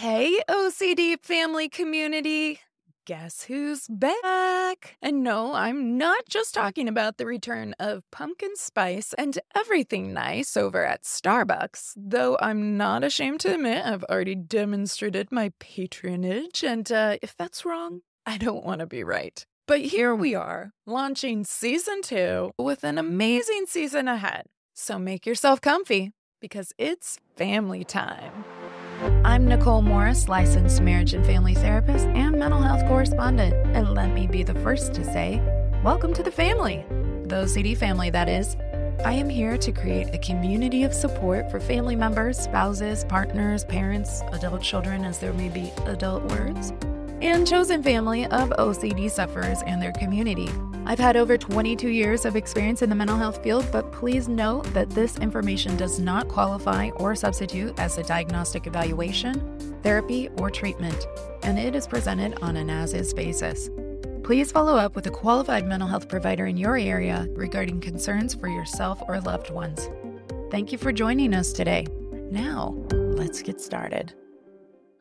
Hey, OCD family community. Guess who's back? And no, I'm not just talking about the return of pumpkin spice and everything nice over at Starbucks, though I'm not ashamed to admit I've already demonstrated my patronage, and uh, if that's wrong, I don't want to be right. But here we are, launching season two with an amazing season ahead. So make yourself comfy because it's family time. I'm Nicole Morris, licensed marriage and family therapist and mental health correspondent. And let me be the first to say, welcome to the family, the OCD family, that is. I am here to create a community of support for family members, spouses, partners, parents, adult children, as there may be adult words, and chosen family of OCD sufferers and their community. I've had over 22 years of experience in the mental health field, but please note that this information does not qualify or substitute as a diagnostic evaluation, therapy, or treatment, and it is presented on an as is basis. Please follow up with a qualified mental health provider in your area regarding concerns for yourself or loved ones. Thank you for joining us today. Now, let's get started.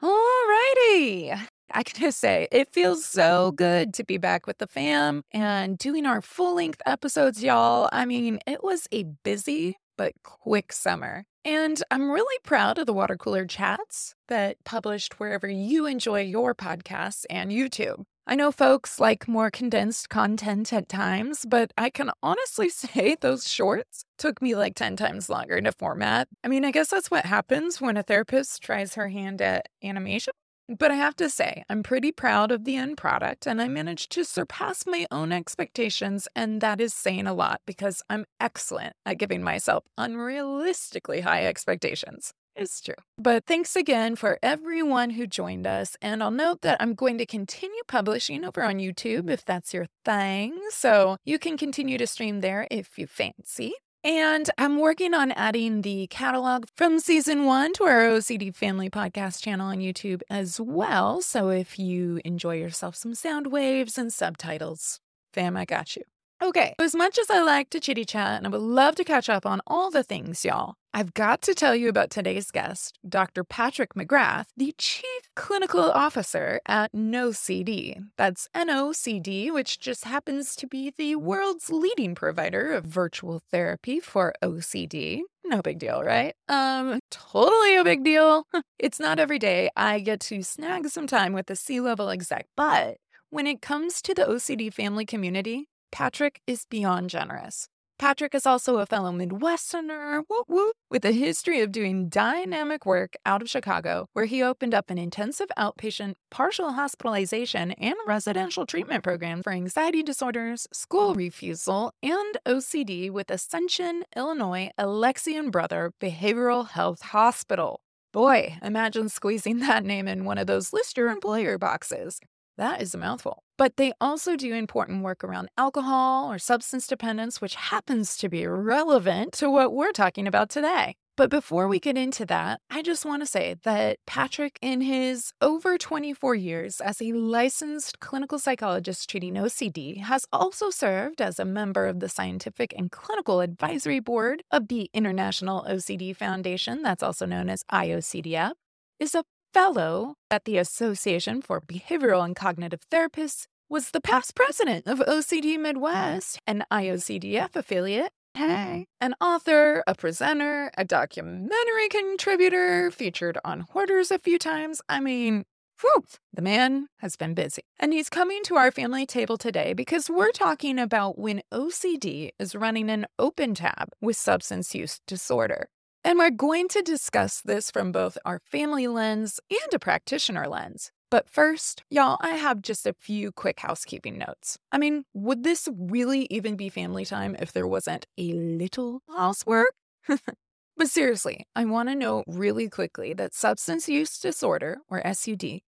Alrighty. I can just say it feels so good to be back with the fam and doing our full length episodes, y'all. I mean, it was a busy but quick summer. And I'm really proud of the water cooler chats that published wherever you enjoy your podcasts and YouTube. I know folks like more condensed content at times, but I can honestly say those shorts took me like 10 times longer to format. I mean, I guess that's what happens when a therapist tries her hand at animation. But I have to say, I'm pretty proud of the end product and I managed to surpass my own expectations. And that is saying a lot because I'm excellent at giving myself unrealistically high expectations. It's true. But thanks again for everyone who joined us. And I'll note that I'm going to continue publishing over on YouTube if that's your thing. So you can continue to stream there if you fancy. And I'm working on adding the catalog from season one to our OCD Family Podcast channel on YouTube as well. So if you enjoy yourself some sound waves and subtitles, fam, I got you. Okay, as much as I like to chitty chat and I would love to catch up on all the things, y'all, I've got to tell you about today's guest, Dr. Patrick McGrath, the Chief Clinical Officer at NOCD. That's NOCD, which just happens to be the world's leading provider of virtual therapy for OCD. No big deal, right? Um, totally a big deal. it's not every day I get to snag some time with a C level exec, but when it comes to the OCD family community, Patrick is beyond generous. Patrick is also a fellow Midwesterner whoop, whoop, with a history of doing dynamic work out of Chicago, where he opened up an intensive outpatient, partial hospitalization, and residential treatment program for anxiety disorders, school refusal, and OCD with Ascension, Illinois Alexian Brother Behavioral Health Hospital. Boy, imagine squeezing that name in one of those list your employer boxes. That is a mouthful. But they also do important work around alcohol or substance dependence, which happens to be relevant to what we're talking about today. But before we get into that, I just want to say that Patrick, in his over 24 years as a licensed clinical psychologist treating OCD, has also served as a member of the Scientific and Clinical Advisory Board of the International OCD Foundation, that's also known as IOCDF, is a fellow at the Association for Behavioral and Cognitive Therapists, was the past president of OCD Midwest, an IOCDF affiliate. Hey, an author, a presenter, a documentary contributor, featured on Hoarders a few times. I mean, Whew, the man has been busy. And he's coming to our family table today because we're talking about when OCD is running an open tab with substance use disorder. And we're going to discuss this from both our family lens and a practitioner lens. But first, y'all, I have just a few quick housekeeping notes. I mean, would this really even be family time if there wasn't a little housework? but seriously, I want to note really quickly that substance use disorder, or SUD,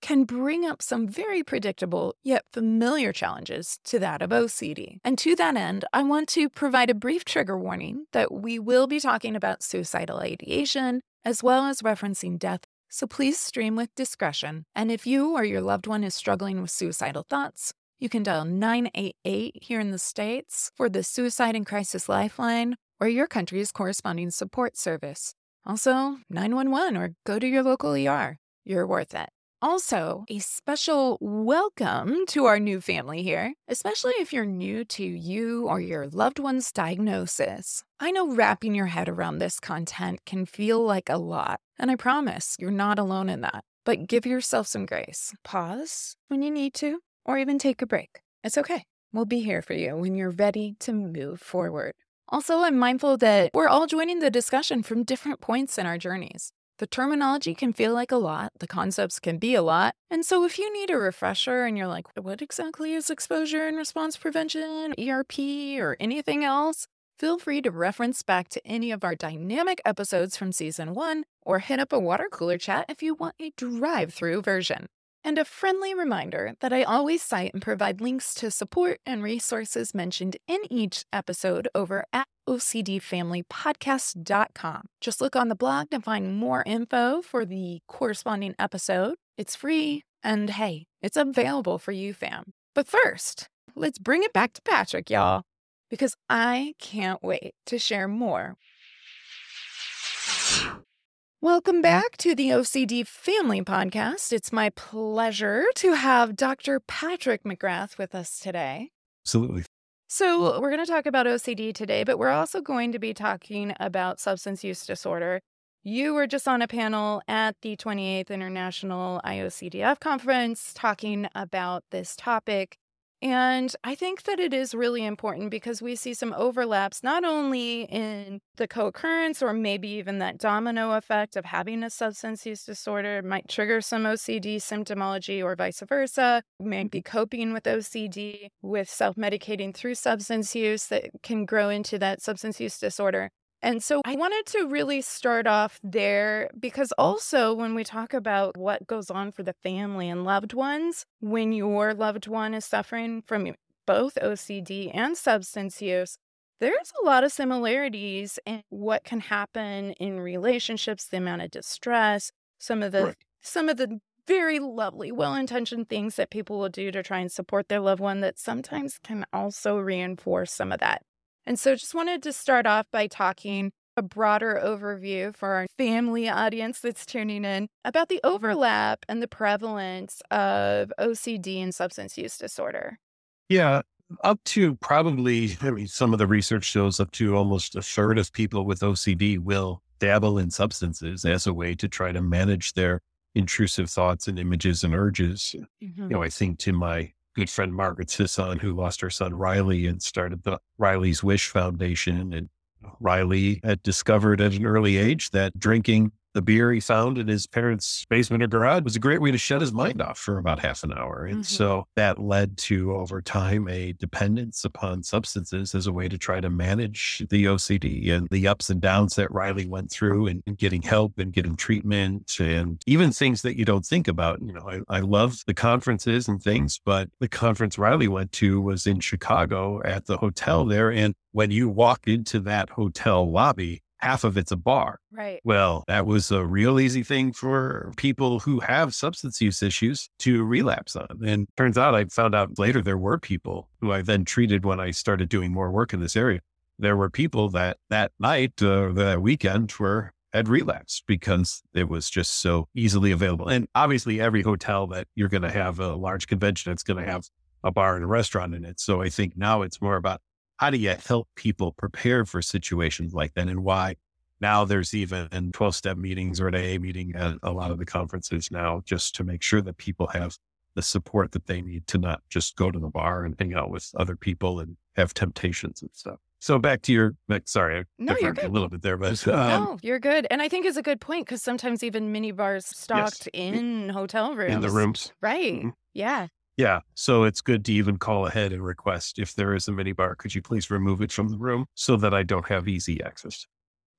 can bring up some very predictable yet familiar challenges to that of OCD. And to that end, I want to provide a brief trigger warning that we will be talking about suicidal ideation as well as referencing death. So please stream with discretion. And if you or your loved one is struggling with suicidal thoughts, you can dial 988 here in the States for the Suicide and Crisis Lifeline or your country's corresponding support service. Also, 911 or go to your local ER. you're worth it. Also, a special welcome to our new family here, especially if you're new to you or your loved one's diagnosis. I know wrapping your head around this content can feel like a lot, and I promise you're not alone in that. But give yourself some grace. Pause when you need to, or even take a break. It's okay. We'll be here for you when you're ready to move forward. Also, I'm mindful that we're all joining the discussion from different points in our journeys. The terminology can feel like a lot, the concepts can be a lot. And so, if you need a refresher and you're like, what exactly is exposure and response prevention, ERP, or anything else? Feel free to reference back to any of our dynamic episodes from season one or hit up a water cooler chat if you want a drive through version. And a friendly reminder that I always cite and provide links to support and resources mentioned in each episode over at OCDFamilyPodcast.com. Just look on the blog to find more info for the corresponding episode. It's free, and hey, it's available for you, fam. But first, let's bring it back to Patrick, y'all, because I can't wait to share more. Welcome back to the OCD Family Podcast. It's my pleasure to have Dr. Patrick McGrath with us today. Absolutely. So, we're going to talk about OCD today, but we're also going to be talking about substance use disorder. You were just on a panel at the 28th International IOCDF conference talking about this topic. And I think that it is really important because we see some overlaps, not only in the co occurrence or maybe even that domino effect of having a substance use disorder might trigger some OCD symptomology or vice versa, maybe coping with OCD with self medicating through substance use that can grow into that substance use disorder. And so I wanted to really start off there because also when we talk about what goes on for the family and loved ones, when your loved one is suffering from both OCD and substance use, there's a lot of similarities in what can happen in relationships, the amount of distress, some of the right. some of the very lovely, well-intentioned things that people will do to try and support their loved one that sometimes can also reinforce some of that. And so just wanted to start off by talking a broader overview for our family audience that's tuning in about the overlap and the prevalence of OCD and substance use disorder. Yeah, up to probably, I mean, some of the research shows up to almost a third of people with OCD will dabble in substances as a way to try to manage their intrusive thoughts and images and urges. Mm-hmm. You know, I think to my good friend Margaret Sisson, who lost her son Riley and started the Riley's Wish Foundation. And Riley had discovered at an early age that drinking the beer he found in his parents' basement or garage was a great way to shut his mind off for about half an hour. And mm-hmm. so that led to, over time, a dependence upon substances as a way to try to manage the OCD and the ups and downs that Riley went through and, getting help and getting treatment and even things that you don't think about. You know, I, I love the conferences and things, but the conference Riley went to was in Chicago at the hotel there. And when you walk into that hotel lobby, half of it's a bar. Right. Well, that was a real easy thing for people who have substance use issues to relapse on. And turns out I found out later there were people who I then treated when I started doing more work in this area. There were people that that night, uh, that weekend were had relapsed because it was just so easily available. And obviously every hotel that you're going to have a large convention, it's going to have a bar and a restaurant in it. So I think now it's more about how do you help people prepare for situations like that and why now there's even in 12 step meetings or an AA meeting at a lot of the conferences now just to make sure that people have the support that they need to not just go to the bar and hang out with other people and have temptations and stuff. So back to your, sorry, I no, you're good. a little bit there, but um, no, you're good. And I think it's a good point because sometimes even mini bars stocked yes. in hotel rooms, in the rooms, right? Mm-hmm. Yeah, yeah. So it's good to even call ahead and request if there is a minibar, could you please remove it from the room so that I don't have easy access?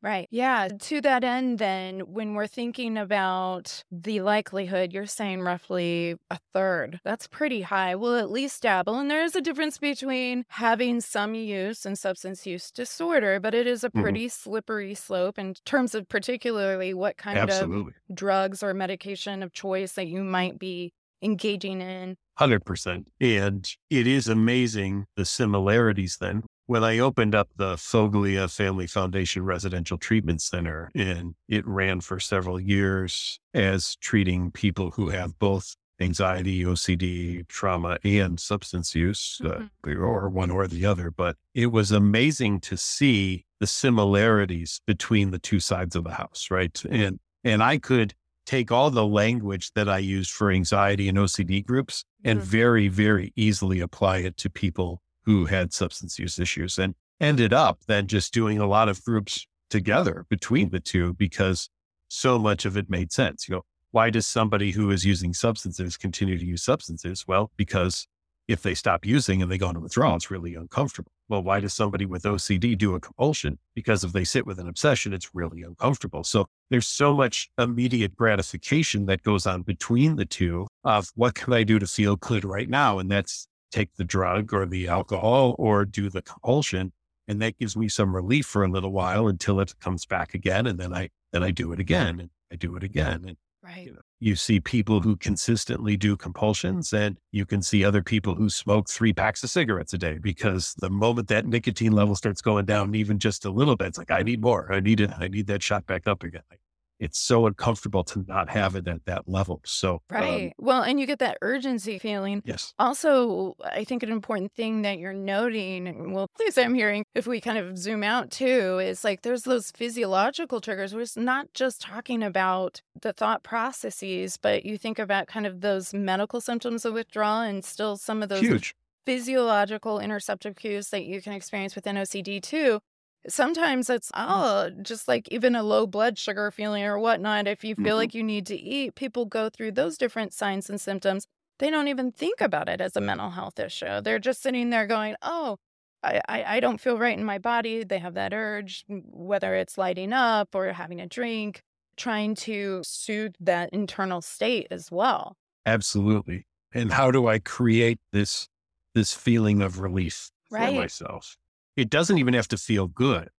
Right. Yeah. To that end, then, when we're thinking about the likelihood, you're saying roughly a third. That's pretty high. We'll at least dabble. And there is a difference between having some use and substance use disorder, but it is a mm-hmm. pretty mm-hmm. slippery slope in terms of particularly what kind Absolutely. of drugs or medication of choice that you might be engaging in. 100%. And it is amazing the similarities then when I opened up the Foglia Family Foundation Residential Treatment Center, and it ran for several years as treating people who have both anxiety, OCD, trauma, and substance use, uh, Mhm. or one or the other. But it was amazing to see the similarities between the two sides of the house, right? And and I could take all the language that I used for anxiety and OCD groups and Mhm. very, very easily apply it to people who had substance use issues and ended up then just doing a lot of groups together between the two because so much of it made sense. You know, why does somebody who is using substances continue to use substances? Well, because if they stop using and they go into withdrawal, it's really uncomfortable. Well, why does somebody with OCD do a compulsion? Because if they sit with an obsession, it's really uncomfortable. So there's so much immediate gratification that goes on between the two of what can I do to feel good right now? And that's take the drug or the alcohol or do the compulsion. And that gives me some relief for a little while until it comes back again. And then I, then I do it again and I do it again. And Right. you know, you see people who consistently do compulsions and you can see other people who smoke three packs of cigarettes a day because the moment that nicotine level starts going down even just a little bit, it's like, I need more. I need it. I need that shot back up again. Like, it's so uncomfortable to not have it at that level. So, um, Right. well, and you get that urgency feeling. yes. Also, I think an important thing that you're noting, well, at least I'm hearing, if we kind of zoom out too, is like there's those physiological triggers. We're not just talking about the thought processes, but you think about kind of those medical symptoms of withdrawal and still some of those Huge. physiological interoceptive cues that you can experience within OCD too. Sometimes it's, oh, just like even a low blood sugar feeling or whatnot. If you feel Mhm. like you need to eat, people go through those different signs and symptoms. They don't even think about it as a mental health issue. They're just sitting there going, oh, I, I, I don't feel right in my body. They have that urge, whether it's lighting up or having a drink, trying to soothe that internal state as well. Absolutely. And how do I create this, this feeling of relief Right. for myself? It doesn't even have to feel good.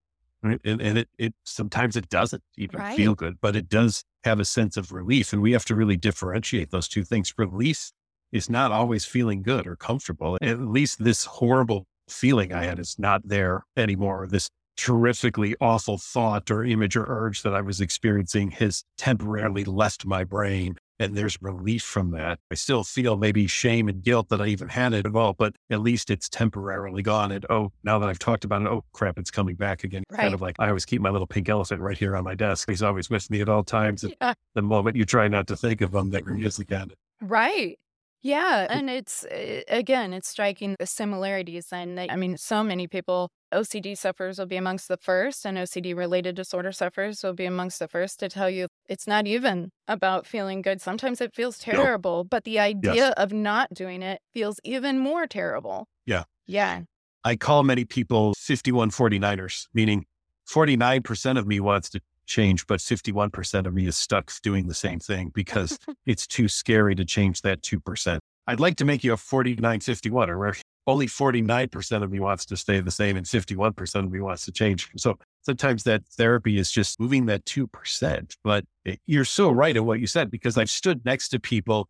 Right? And, and it, it, sometimes it doesn't even Right. feel good, but it does have a sense of relief. And we have to really differentiate those two things. Relief is not always feeling good or comfortable. At least this horrible feeling I had is not there anymore. This terrifically awful thought or image or urge that I was experiencing has temporarily left my brain. And there's relief from that. I still feel maybe shame and guilt that I even had it at all, but at least it's temporarily gone. And oh, now that I've talked about it, oh crap, it's coming back again. Kind of like I always keep my little pink elephant right here on my desk. He's always with me at all times. Yeah. the moment you try not to think of him, that is again. Right. Yeah. And it's, uh, again, it's striking the similarities. And I mean, so many people, OCD sufferers will be amongst the first, and OCD related disorder sufferers will be amongst the first to tell you it's not even about feeling good. Sometimes it feels No. terrible, but the idea of not doing it feels even more terrible. Yeah. Yeah. I call many people 5149ers, meaning 49% of me wants to change, but 51% of me is stuck doing the same thing because it's too scary to change that 2%. I'd like to make you a 4951 or where only 49% of me wants to stay the same and 51% of me wants to change. So sometimes that therapy is just moving that 2%. But you're so right in what you said because I've stood next to people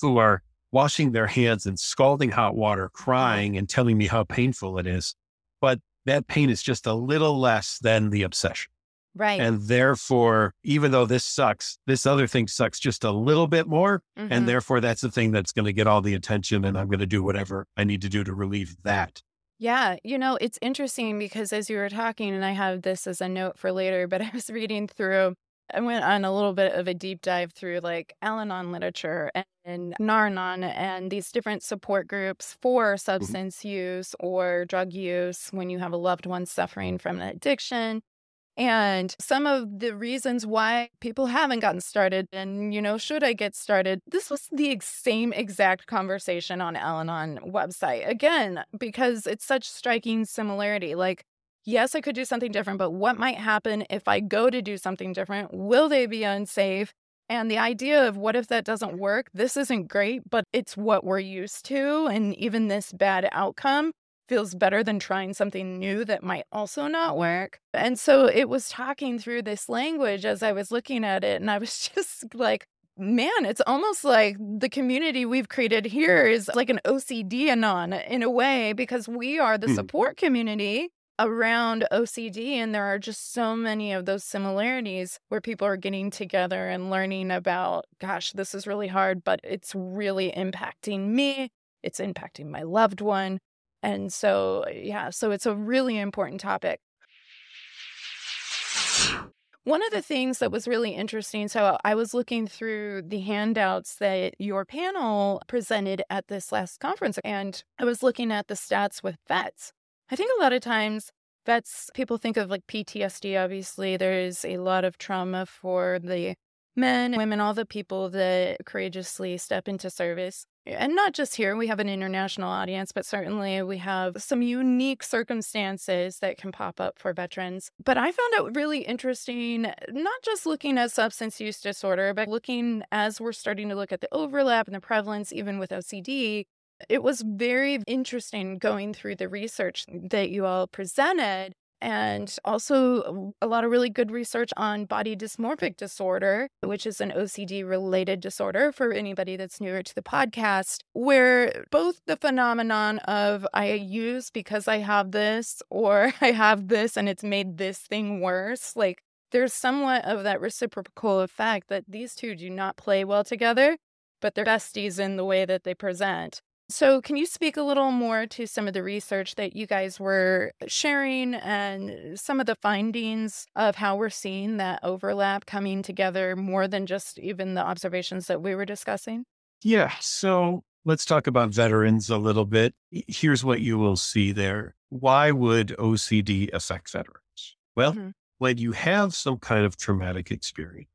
who are washing their hands in scalding hot water, crying and telling me how painful it is. But that pain is just a little less than the obsession. Right. And therefore, even though this sucks, this other thing sucks just a little bit more. Mhm. And therefore, that's the thing that's going to get all the attention. And I'm going to do whatever I need to do to relieve that. Yeah, you know, it's interesting because as you were talking, and I have this as a note for later, but I was reading through, I went on a little bit of a deep dive through like Al Anon literature and, and Nar-Anon and these different support groups for substance use or drug use when you have a loved one suffering from an addiction. And some of the reasons why people haven't gotten started, and you know, should I get started? This was the same exact conversation on Al Anon website. Again, because it's such striking similarity. Like, yes, I could do something different, but what might happen if I go to do something different? Will they be unsafe? And the idea of what if that doesn't work? This isn't great, but it's what we're used to. And even this bad outcome feels better than trying something new that might also not work. And so it was talking through this language as I was looking at it, and I was just like, man, it's almost like the community we've created here is like an OCD anon in a way because we are the Hmm. support community around OCD. And there are just so many of those similarities where people are getting together and learning about, gosh, this is really hard, but it's really impacting me. It's impacting my loved one. And so, yeah, so it's a really important topic. One of the things that was really interesting, so I was looking through the handouts that your panel presented at this last conference, and I was looking at the stats with vets. I think a lot of times vets, people think of like PTSD, obviously, there is a lot of trauma for the men, women, all the people that courageously step into service. And not just here, we have an international audience, but certainly we have some unique circumstances that can pop up for veterans. But I found it really interesting, not just looking at substance use disorder, but looking as we're starting to look at the overlap and the prevalence, even with OCD. It was very interesting going through the research that you all presented and also a lot of really good research on body dysmorphic disorder, which is an OCD related disorder for anybody that's newer to the podcast, where both the phenomenon of I use because I have this or I have this and it's made this thing worse, like there's somewhat of that reciprocal effect that these two do not play well together, but they're besties in the way that they present. So, can you speak a little more to some of the research that you guys were sharing and some of the findings of how we're seeing that overlap coming together more than just even the observations that we were discussing? Yeah. So let's talk about veterans a little bit. Here's what you will see there. Why would OCD affect veterans? Well, Mhm. when you have some kind of traumatic experience,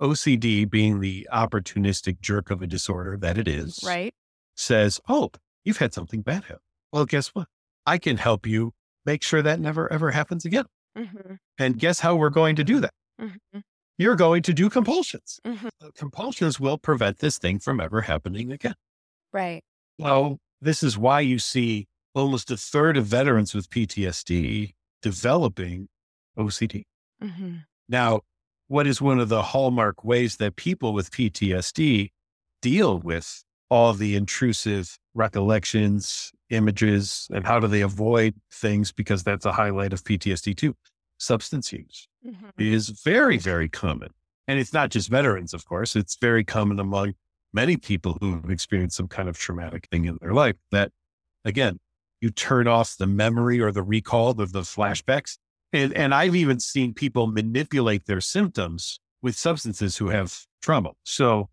OCD being the opportunistic jerk of a disorder that it is, Right? Says, Oh, you've had something bad happen. Well, guess what? I can help you make sure that never ever happens again. Mm-hmm. And guess how we're going to do that? Mm-hmm. You're going to do compulsions. Mhm. Uh, Compulsions will prevent this thing from ever happening again. Right. Well, this is why you see almost a third of veterans with PTSD developing OCD. Mm-hmm. Now, what is one of the hallmark ways that people with PTSD deal with all the intrusive recollections, images, and how do they avoid things? Because that's a highlight of PTSD too. Substance use Mm-hmm. is very, very common. And it's not just veterans, of course, it's very common among many people who have experienced some kind of traumatic thing in their life that, again, you turn off the memory or the recall of the flashbacks. And, and I've even seen people manipulate their symptoms with substances who have trauma. So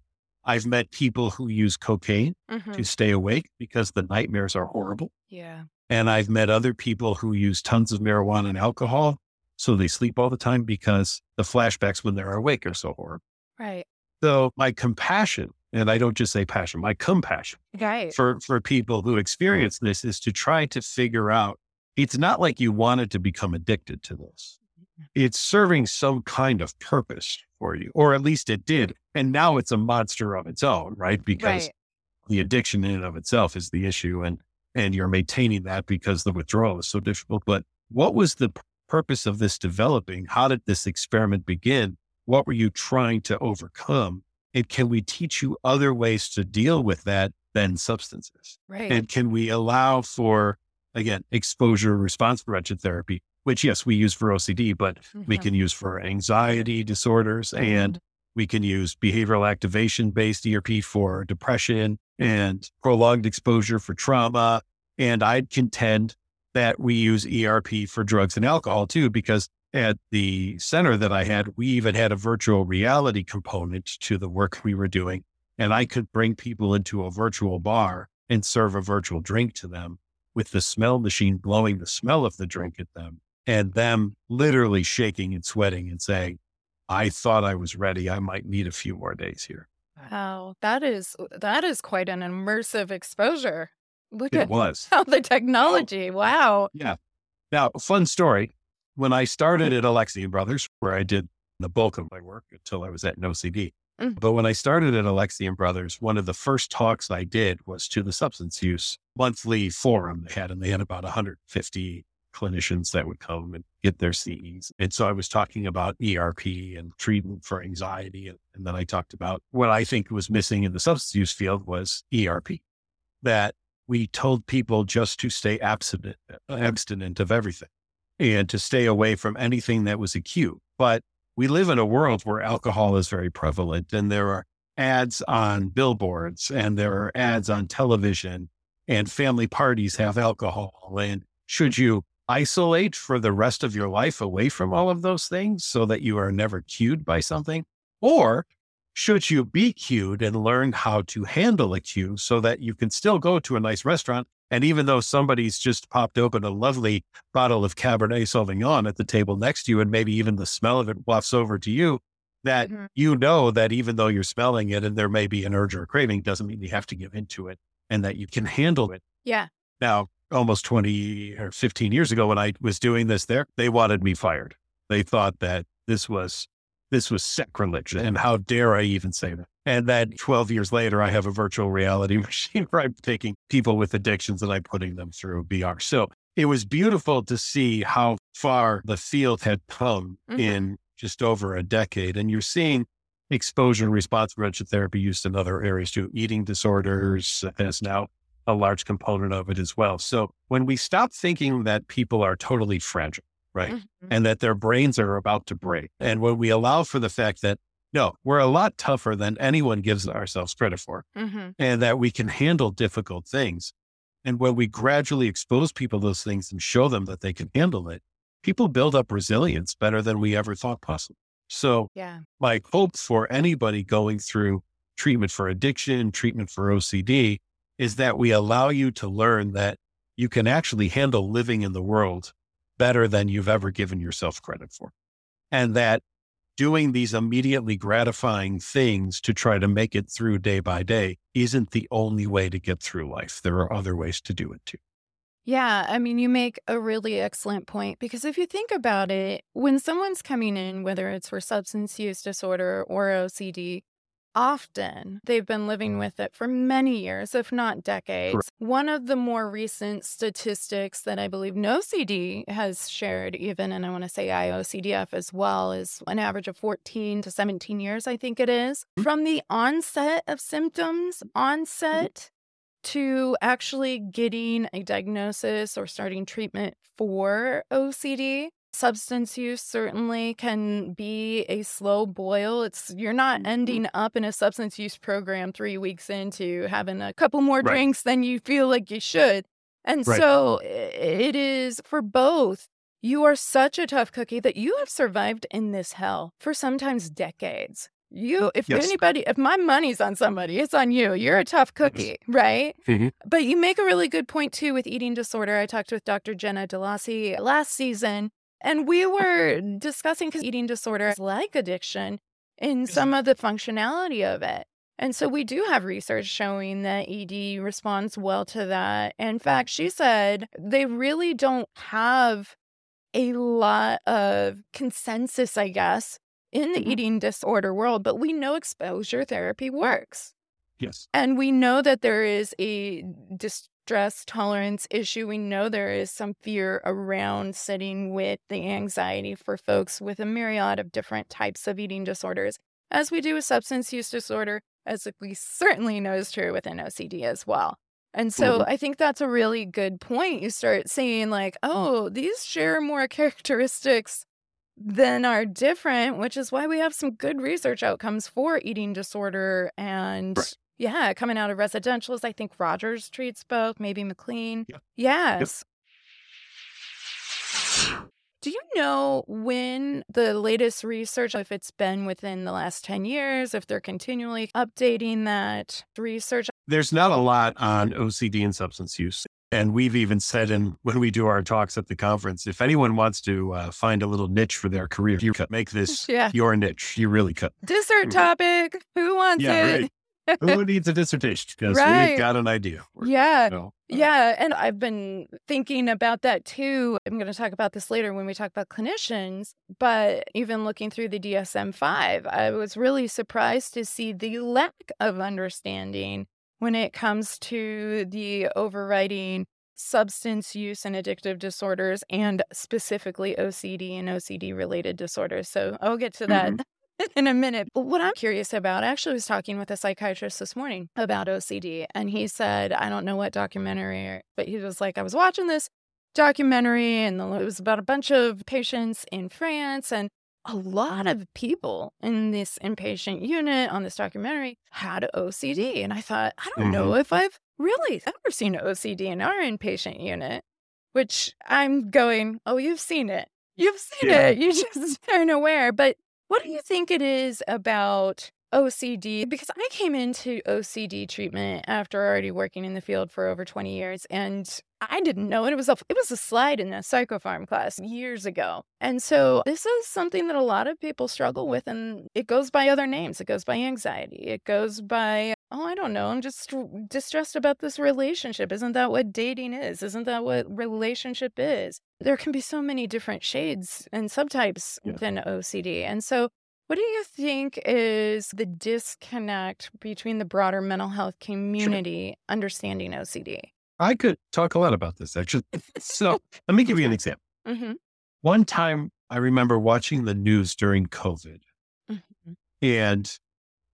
I've met people who use cocaine Mm-hmm. to stay awake because the nightmares are horrible. Yeah. And I've met other people who use tons of marijuana and alcohol. So they sleep all the time because the flashbacks when they're awake are so horrible. Right. So my compassion, and I don't just say passion, my compassion Right. for, for people who experience this is to try to figure out it's not like you wanted to become addicted to this. It's serving some kind of purpose for you, or at least it did. And now it's a monster of its own, right? Because Right. the addiction in and of itself is the issue and and you're maintaining that because the withdrawal is so difficult but what was the purpose of this developing how did this experiment begin what were you trying to overcome and can we teach you other ways to deal with that than substances Right. and can we allow for again exposure response prevention therapy which yes we use for ocd but we Mhm. can use for anxiety disorders and we can use behavioral activation based ERP for depression and prolonged exposure for trauma. And I'd contend that we use ERP for drugs and alcohol too, because at the center that I had, we even had a virtual reality component to the work we were doing. And I could bring people into a virtual bar and serve a virtual drink to them with the smell machine blowing the smell of the drink at them and them literally shaking and sweating and saying, I thought I was ready. I might need a few more days here. Wow, that is that is quite an immersive exposure. Look It at was. how the technology. Wow. Yeah. Now, fun story. When I started at Alexian Brothers, where I did the bulk of my work until I was at NOCD, Mm. but when I started at Alexian Brothers, one of the first talks I did was to the substance use monthly forum they had, and they had about 150 clinicians that would come and get their CEs. And so I was talking about ERP and treatment for anxiety. And, and then I talked about what I think was missing in the substance use field was ERP, that we told people just to stay abstinent, abstinent of everything and to stay away from anything that was acute. But we live in a world where alcohol is very prevalent and there are ads on billboards and there are ads on television and family parties have alcohol. And should you isolate for the rest of your life away from all of those things so that you are never cued by something? Or should you be cued and learn how to handle a cue so that you can still go to a nice restaurant? And even though somebody's just popped open a lovely bottle of Cabernet Sauvignon at the table next to you, and maybe even the smell of it wafts over to you, that mm-hmm. you know that even though you're smelling it and there may be an urge or a craving, doesn't mean you have to give into it and that you can handle it. Yeah. Now, almost 20 or 15 years ago, when I was doing this there, they wanted me fired. They thought that this was this was sacrilege. And how dare I even say that? And then 12 years later, I have a virtual reality machine where I'm taking people with addictions and I'm putting them through VR. So it was beautiful to see how far the field had come mm-hmm. in just over a decade. And you're seeing exposure response prevention therapy used in other areas too. Eating disorders has now a large component of it as well. So when we stop thinking that people are totally fragile, right, mm-hmm. and that their brains are about to break, and when we allow for the fact that no, we're a lot tougher than anyone gives ourselves credit for, mm-hmm. and that we can handle difficult things. And when we gradually expose people those things and show them that they can handle it, people build up resilience better than we ever thought possible. So, yeah. my hope for anybody going through treatment for addiction, treatment for OCD, is that we allow you to learn that you can actually handle living in the world better than you've ever given yourself credit for. And that doing these immediately gratifying things to try to make it through day by day isn't the only way to get through life. There are other ways to do it too. Yeah, I mean, you make a really excellent point because if you think about it, when someone's coming in, whether it's for substance use disorder or OCD, often they've been living with it for many years, if not decades. Correct. One of the more recent statistics that I believe NOCD has shared, even, and I want to say IOCDF as well, is an average of 14 to 17 years, I think it is. Mm-hmm. From the onset of symptoms, onset to actually getting a diagnosis or starting treatment for OCD. Substance use certainly can be a slow boil. It's you're not mm-hmm. ending up in a substance use program 3 weeks into having a couple more right. drinks than you feel like you should. And right. so it is for both. You are such a tough cookie that you have survived in this hell for sometimes decades. You, if yes. anybody, if my money's on somebody, it's on you. You're a tough cookie, right? Mm-hmm. But you make a really good point too with eating disorder. I talked with Dr. Jenna DiLossi last season, and we were discussing because eating disorder is like addiction in some of the functionality of it. And so we do have research showing that ED responds well to that. In fact, she said they really don't have a lot of consensus, I guess, in the mm-hmm. eating disorder world, but we know exposure therapy works. Yes. And we know that there is a distress tolerance issue. We know there is some fear around sitting with the anxiety for folks with a myriad of different types of eating disorders, as we do with substance use disorder, as we certainly know is true within OCD as well. And so mm-hmm. I think that's a really good point. You start saying, like, oh, these share more characteristics than are different, which is why we have some good research outcomes for eating disorder. And right. Yeah, coming out of residentials, I think Rogers treats both, maybe McLean. Yeah. Yes. Yep. Do you know when the latest research, if it's been within the last 10 years, if they're continually updating that research? There's not a lot on OCD and substance use. And we've even said in when we do our talks at the conference, if anyone wants to uh, find a little niche for their career, you could make this yeah. your niche. You really could. Dessert mm-hmm. topic. Who wants yeah, it? Right. Who needs a dissertation? Because right. we've got an idea. We're, yeah. You know, uh, yeah. And I've been thinking about that too. I'm going to talk about this later when we talk about clinicians. But even looking through the DSM 5, I was really surprised to see the lack of understanding when it comes to the overriding substance use and addictive disorders and specifically OCD and OCD related disorders. So I'll get to that mm-hmm. in a minute. But what I'm curious about, I actually was talking with a psychiatrist this morning about OCD, and he said, I don't know what documentary, but he was like, I was watching this documentary, and it was about a bunch of patients in France, and a lot of people in this inpatient unit on this documentary had OCD. And I thought, I don't mm-hmm. know if I've really ever seen OCD in our inpatient unit, which I'm going, oh, you've seen it. You've seen yeah. it. You just aren't aware. But what do you think it is about OCD? Because I came into OCD treatment after already working in the field for over 20 years. And I didn't know it. It was a it was a slide in a psychopharm class years ago. And so this is something that a lot of people struggle with and it goes by other names. It goes by anxiety. It goes by oh, I don't know. I'm just distressed about this relationship. Isn't that what dating is? Isn't that what relationship is? There can be so many different shades and subtypes yeah. within OCD. And so what do you think is the disconnect between the broader mental health community sure. understanding OCD? I could talk a lot about this actually. So let me give you an example. Mm-hmm. One time I remember watching the news during COVID mm-hmm. and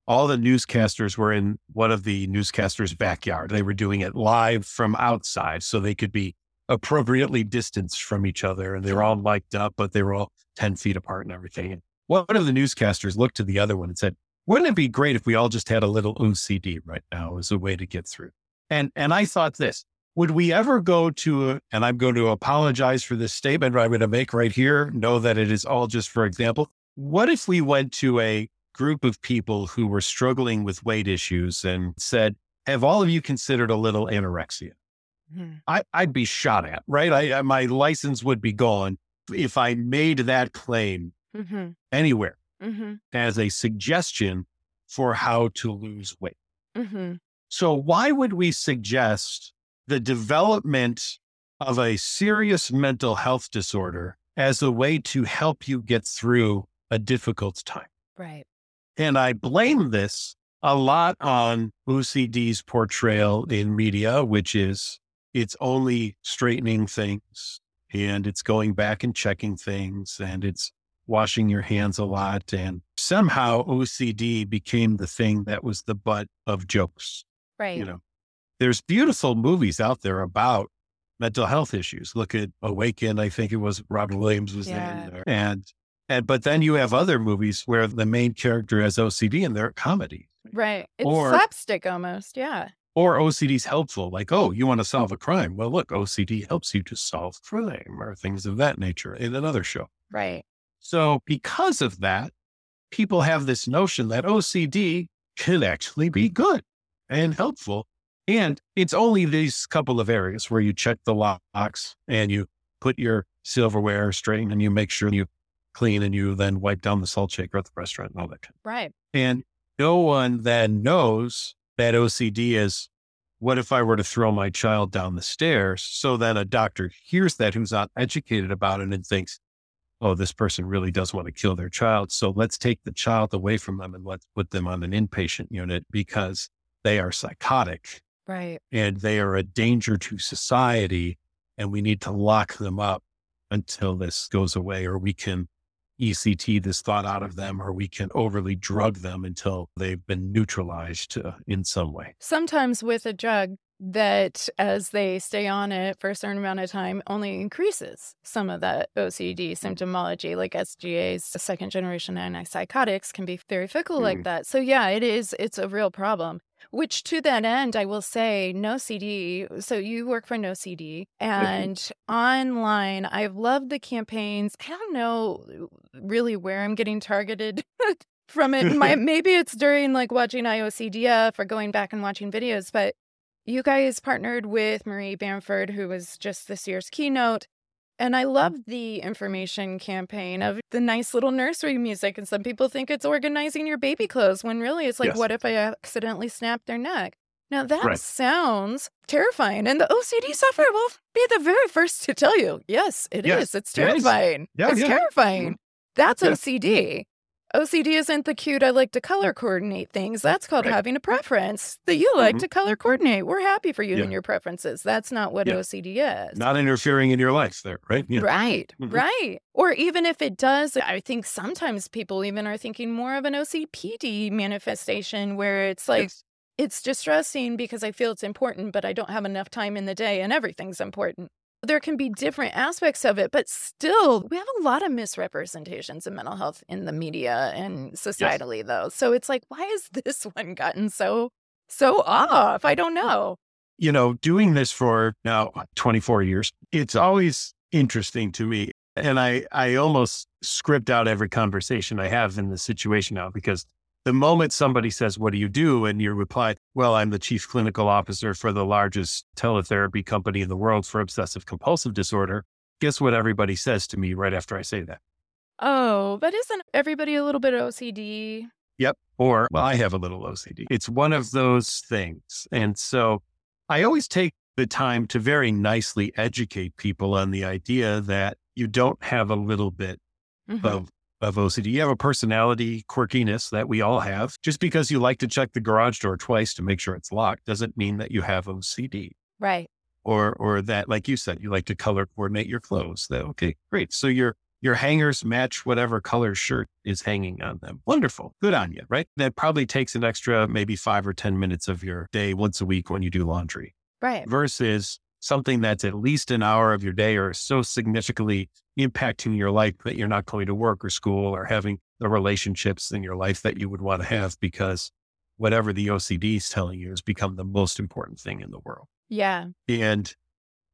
all the newscasters were in one of the newscasters' backyard. They were doing it live from outside so they could be appropriately distanced from each other. And they were all mic'd up, but they were all 10 feet apart and everything. And one of the newscasters looked to the other one and said, Wouldn't it be great if we all just had a little OCD right now as a way to get through? And and I thought this would we ever go to, a, and I'm going to apologize for this statement I'm going to make right here, know that it is all just for example. What if we went to a group of people who were struggling with weight issues and said, Have all of you considered a little anorexia? Mm-hmm. I, would be shot at, right? I, my license would be gone if I made that claim mm-hmm. anywhere mm-hmm. as a suggestion for how to lose weight. Mm-hmm. So, why would we suggest the development of a serious mental health disorder as a way to help you get through a difficult time. Right. And I blame this a lot on OCD's portrayal in media, which is it's only straightening things and it's going back and checking things and it's washing your hands a lot. And somehow OCD became the thing that was the butt of jokes. Right. You know, there's beautiful movies out there about mental health issues. Look at Awaken, I think it was Robin Williams was yeah. in there. And and but then you have other movies where the main character has OCD and they're a comedy. Right. It's or, slapstick almost, yeah. Or OCD's helpful, like, oh, you want to solve a crime. Well, look, OCD helps you to solve crime or things of that nature in another show. Right. So because of that, people have this notion that OCD can actually be good and helpful and it's only these couple of areas where you check the locks and you put your silverware straight and you make sure you clean and you then wipe down the salt shaker at the restaurant and all that. Kind of. Right. And no one then knows that OCD is what if I were to throw my child down the stairs? So then a doctor hears that who's not educated about it and thinks, oh, this person really does want to kill their child. So let's take the child away from them and let's put them on an inpatient unit because they are psychotic Right. And they are a danger to society. And we need to lock them up until this goes away, or we can ECT this thought out of them, or we can overly drug them until they've been neutralized uh, in some way. Sometimes with a drug that, as they stay on it for a certain amount of time, only increases some of that OCD symptomology, like SGAs, second generation antipsychotics can be very fickle mm. like that. So, yeah, it is, it's a real problem. Which to that end, I will say, NOCD. So you work for NOCD mm-hmm. and mm-hmm. online, I've loved the campaigns. I don't know really where I'm getting targeted from it. My, maybe it's during like watching IOCDF or going back and watching videos, but you guys partnered with Maria Bamford, who was just this year's keynote. And I love the information campaign of the nice little nursery music. And some people think it's organizing your baby clothes when really it's like, yes. what if I accidentally snap their neck? Now that right. sounds terrifying. And the OCD sufferer will be the very first to tell you, yes, it yes, is. It's terrifying. It yeah, it's yeah. terrifying. That's yeah. OCD. OCD isn't the cute, I like to color coordinate things. That's called Right. having a preference that you like Mhm. to color coordinate. We're happy for you Yeah. and your preferences. That's not what Yeah. OCD is. Not interfering in your life there, right? Yeah. Right, Mhm. right. Or even if it does, I think sometimes people even are thinking more of an OCPD manifestation where it's like, Yes. it's distressing because I feel it's important, but I don't have enough time in the day and everything's important. There can be different aspects of it, but still, we have a lot of misrepresentations of mental health in the media and societally, though. So it's like, why has this one gotten so, so off? I don't know. you know, doing this for now 24 years, it's always interesting to me. And I, I almost script out every conversation I have in the situation now because the moment somebody says, What do you do? And you reply, Well, I'm the chief clinical officer for the largest teletherapy company in the world for obsessive compulsive disorder. Guess what everybody says to me right after I say that? Oh, but isn't everybody a little bit OCD? Yep. Or, well, I have a little OCD. It's one of those things. And so I always take the time to very nicely educate people on the idea that you don't have a little bit Mhm. of, of OCD. You have a personality quirkiness that we all have. Just because you like to check the garage door twice to make sure it's locked doesn't mean that you have OCD. Right. Or, or that, like you said, you like to color coordinate your clothes. That, okay, great. So your, your hangers match whatever color shirt is hanging on them. Wonderful. Good on you, right? That probably takes an extra maybe five or 10 minutes of your day once a week when you do laundry Right. versus something that's at least an hour of your day or so significantly impacting your life that you're not going to work or school or having the relationships in your life that you would want to have because whatever the OCD is telling you has become the most important thing in the world. Yeah. And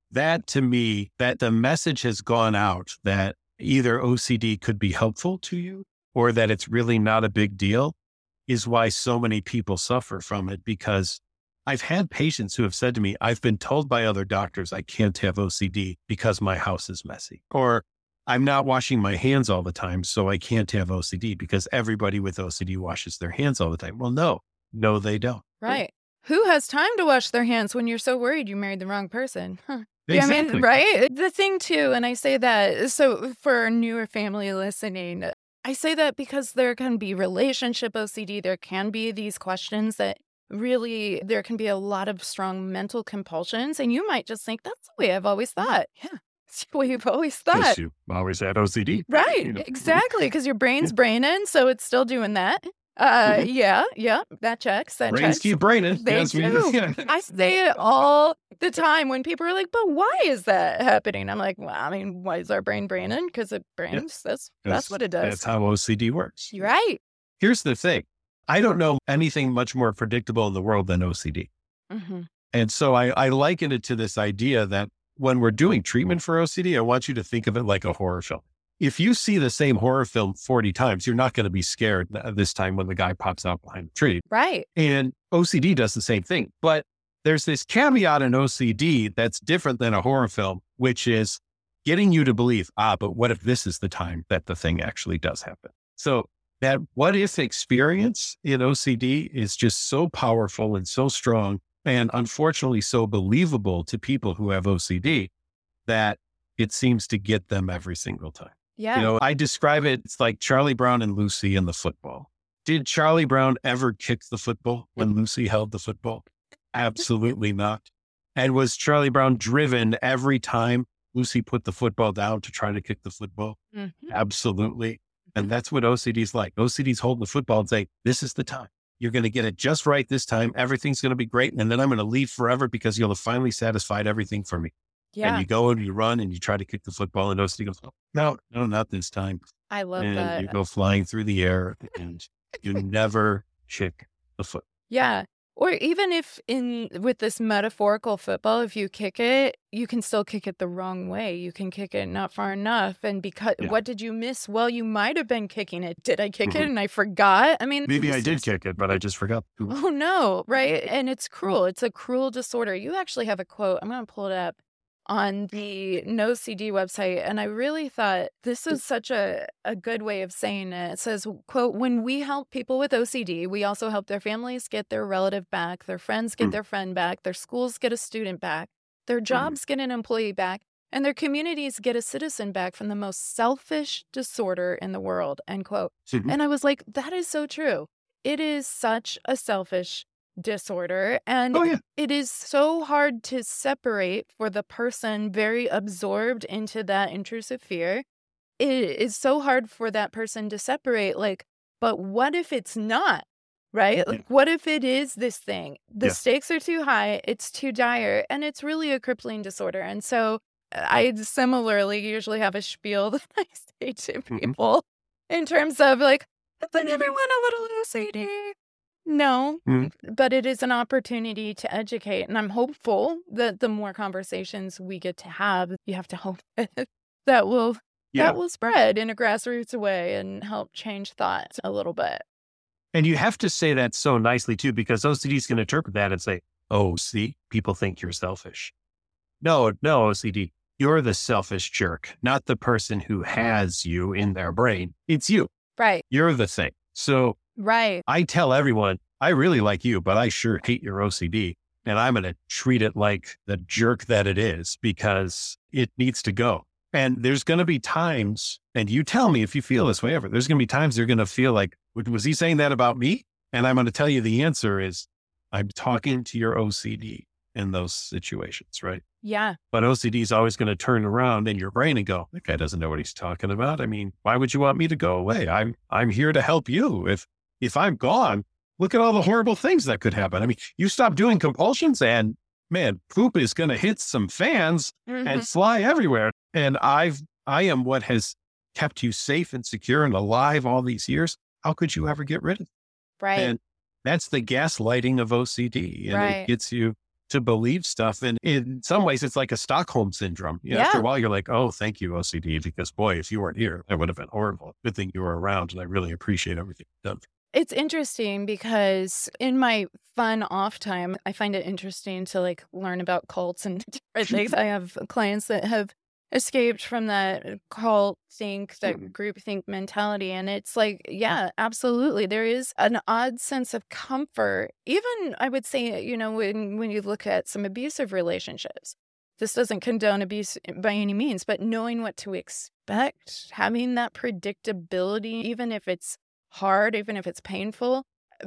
that to me, that the message has gone out that either OCD could be helpful to you or that it's really not a big deal is why so many people suffer from it. Because I've had patients who have said to me, I've been told by other doctors I can't have OCD because my house is messy, or I'm not washing my hands all the time, so I can't have OCD because everybody with OCD washes their hands all the time. Well, no, no, they don't. Right. Who has time to wash their hands when you're so worried you married the wrong person? Huh. Yeah, I mean, Exactly. right? The thing too, and I say that so for newer family listening, I say that because there can be relationship OCD, there can be these questions that really there can be a lot of strong mental compulsions, and you might just think that's the way I've always thought. Yeah, it's the way you've always thought. You always had OCD. Right, you know. exactly, because your brain's braining, so it's still doing that. Uh, Mhm. yeah, yeah, that checks. That Brains checks. keep braining. They Yes, do. yeah. I say it all the time when people are like, "But why is that happening?" I'm like, "Well, I mean, why is our brain braining? Because it brains. That's that's what it does. That's how OCD works. Right. Here's the thing I don't know anything much more predictable in the world than OCD. hmm And so I, I liken it to this idea that when we're doing treatment for OCD, I want you to think of it like a horror film. If you see the same horror film 40 times, you're not going to be scared this time when the guy pops out behind the tree. Right. And OCD does the same thing. But there's this caveat in OCD that's different than a horror film, which is getting you to believe, ah, but what if this is the time that the thing actually does happen? So that what if experience in OCD is just so powerful and so strong, and unfortunately so believable to people who have OCD that it seems to get them every single time. Yeah. You know, I describe it, it's like Charlie Brown and Lucy in the football. Did Charlie Brown ever kick the football when Lucy held the football? Absolutely not. And was Charlie Brown driven every time Lucy put the football down to try to kick the football? Mhm. Absolutely. And that's what OCD's like. OCD's holding the football and saying, This is the time. You're going to get it just right this time. Everything's going to be great. And then I'm going to leave forever because you'll have finally satisfied everything for me. Yeah. And you go and you run and you try to kick the football, and OCD goes, oh, No, no, not this time I love and that. you go flying through the air and you never kick the foot. Yeah. Or even if in with this metaphorical football, if you kick it, you can still kick it the wrong way. You can kick it not far enough. And because Yeah. what did you miss? Well, you might have been kicking it. Did I kick Mhm. it and I forgot? I mean, Maybe I did is- kick it, but I just forgot. Oh no, right? And it's cruel. It's a cruel disorder. You actually have a quote. I'm going to pull it up on the NoCD website. And I really thought this is such a, a good way of saying it. It says, quote, when we help people with OCD, we also help their families get their relative back, their friends get Mm. their friend back, their schools get a student back, their jobs get an employee back, and their communities get a citizen back from the most selfish disorder in the world, end quote. Mhm. And I was like, that is so true. It is such a selfish disorder. And Oh, yeah. it is so hard to separate for the person very absorbed into that intrusive fear. It is so hard for that person to separate, like, but what if it's not? Right? Like, what if it is this thing? The Yeah. stakes are too high, it's too dire, and it's really a crippling disorder. And so I similarly usually have a spiel that I say to Mhm. people in terms of like, but everyone a little OCD. No, Mhm. but it is an opportunity to educate. And I'm hopeful that the more conversations we get to have, you have to hope that will Yeah. that will spread in a grassroots way and help change thoughts a little bit. And you have to say that so nicely too, because OCDs can interpret that and say, oh, see, people think you're selfish. No, no, OCD, you're the selfish jerk, not the person who has you in their brain. It's you. Right. You're the thing. So Right. I tell everyone, I really like you, but I sure hate your OCD. And I'm going to treat it like the jerk that it is because it needs to go. And there's going to be times, and you tell me if you feel this way ever, there's going to be times you're going to feel like, was he saying that about me? And I'm going to tell you the answer is I'm talking to your OCD in those situations, right? Yeah. But OCD is always going to turn around in your brain and go, that guy doesn't know what he's talking about. I mean, why would you want me to go away? I'm, I'm here to help you. If, if I'm gone, look at all the horrible things that could happen. I mean, you stop doing compulsions and man, poop is going to hit some fans Mhm. and fly everywhere. And I've, I am what has kept you safe and secure and alive all these years. How could you ever get rid of it? right. And that's the gaslighting of OCD. And Right. it gets you to believe stuff. And in some ways, it's like a Stockholm syndrome. You know, After a while, you're like, oh, thank you, OCD, because boy, if you weren't here, that would have been horrible. Good thing you were around. And I really appreciate everything you've done. It's interesting because in my fun off time, I find it interesting to like learn about cults and different things. I have clients that have escaped from that cult think, that Mhm. group think mentality. And it's like, yeah, absolutely. There is an odd sense of comfort. Even I would say, you know, when when you look at some abusive relationships. This doesn't condone abuse by any means, but knowing what to expect, having that predictability, even if it's hard, even if it's painful,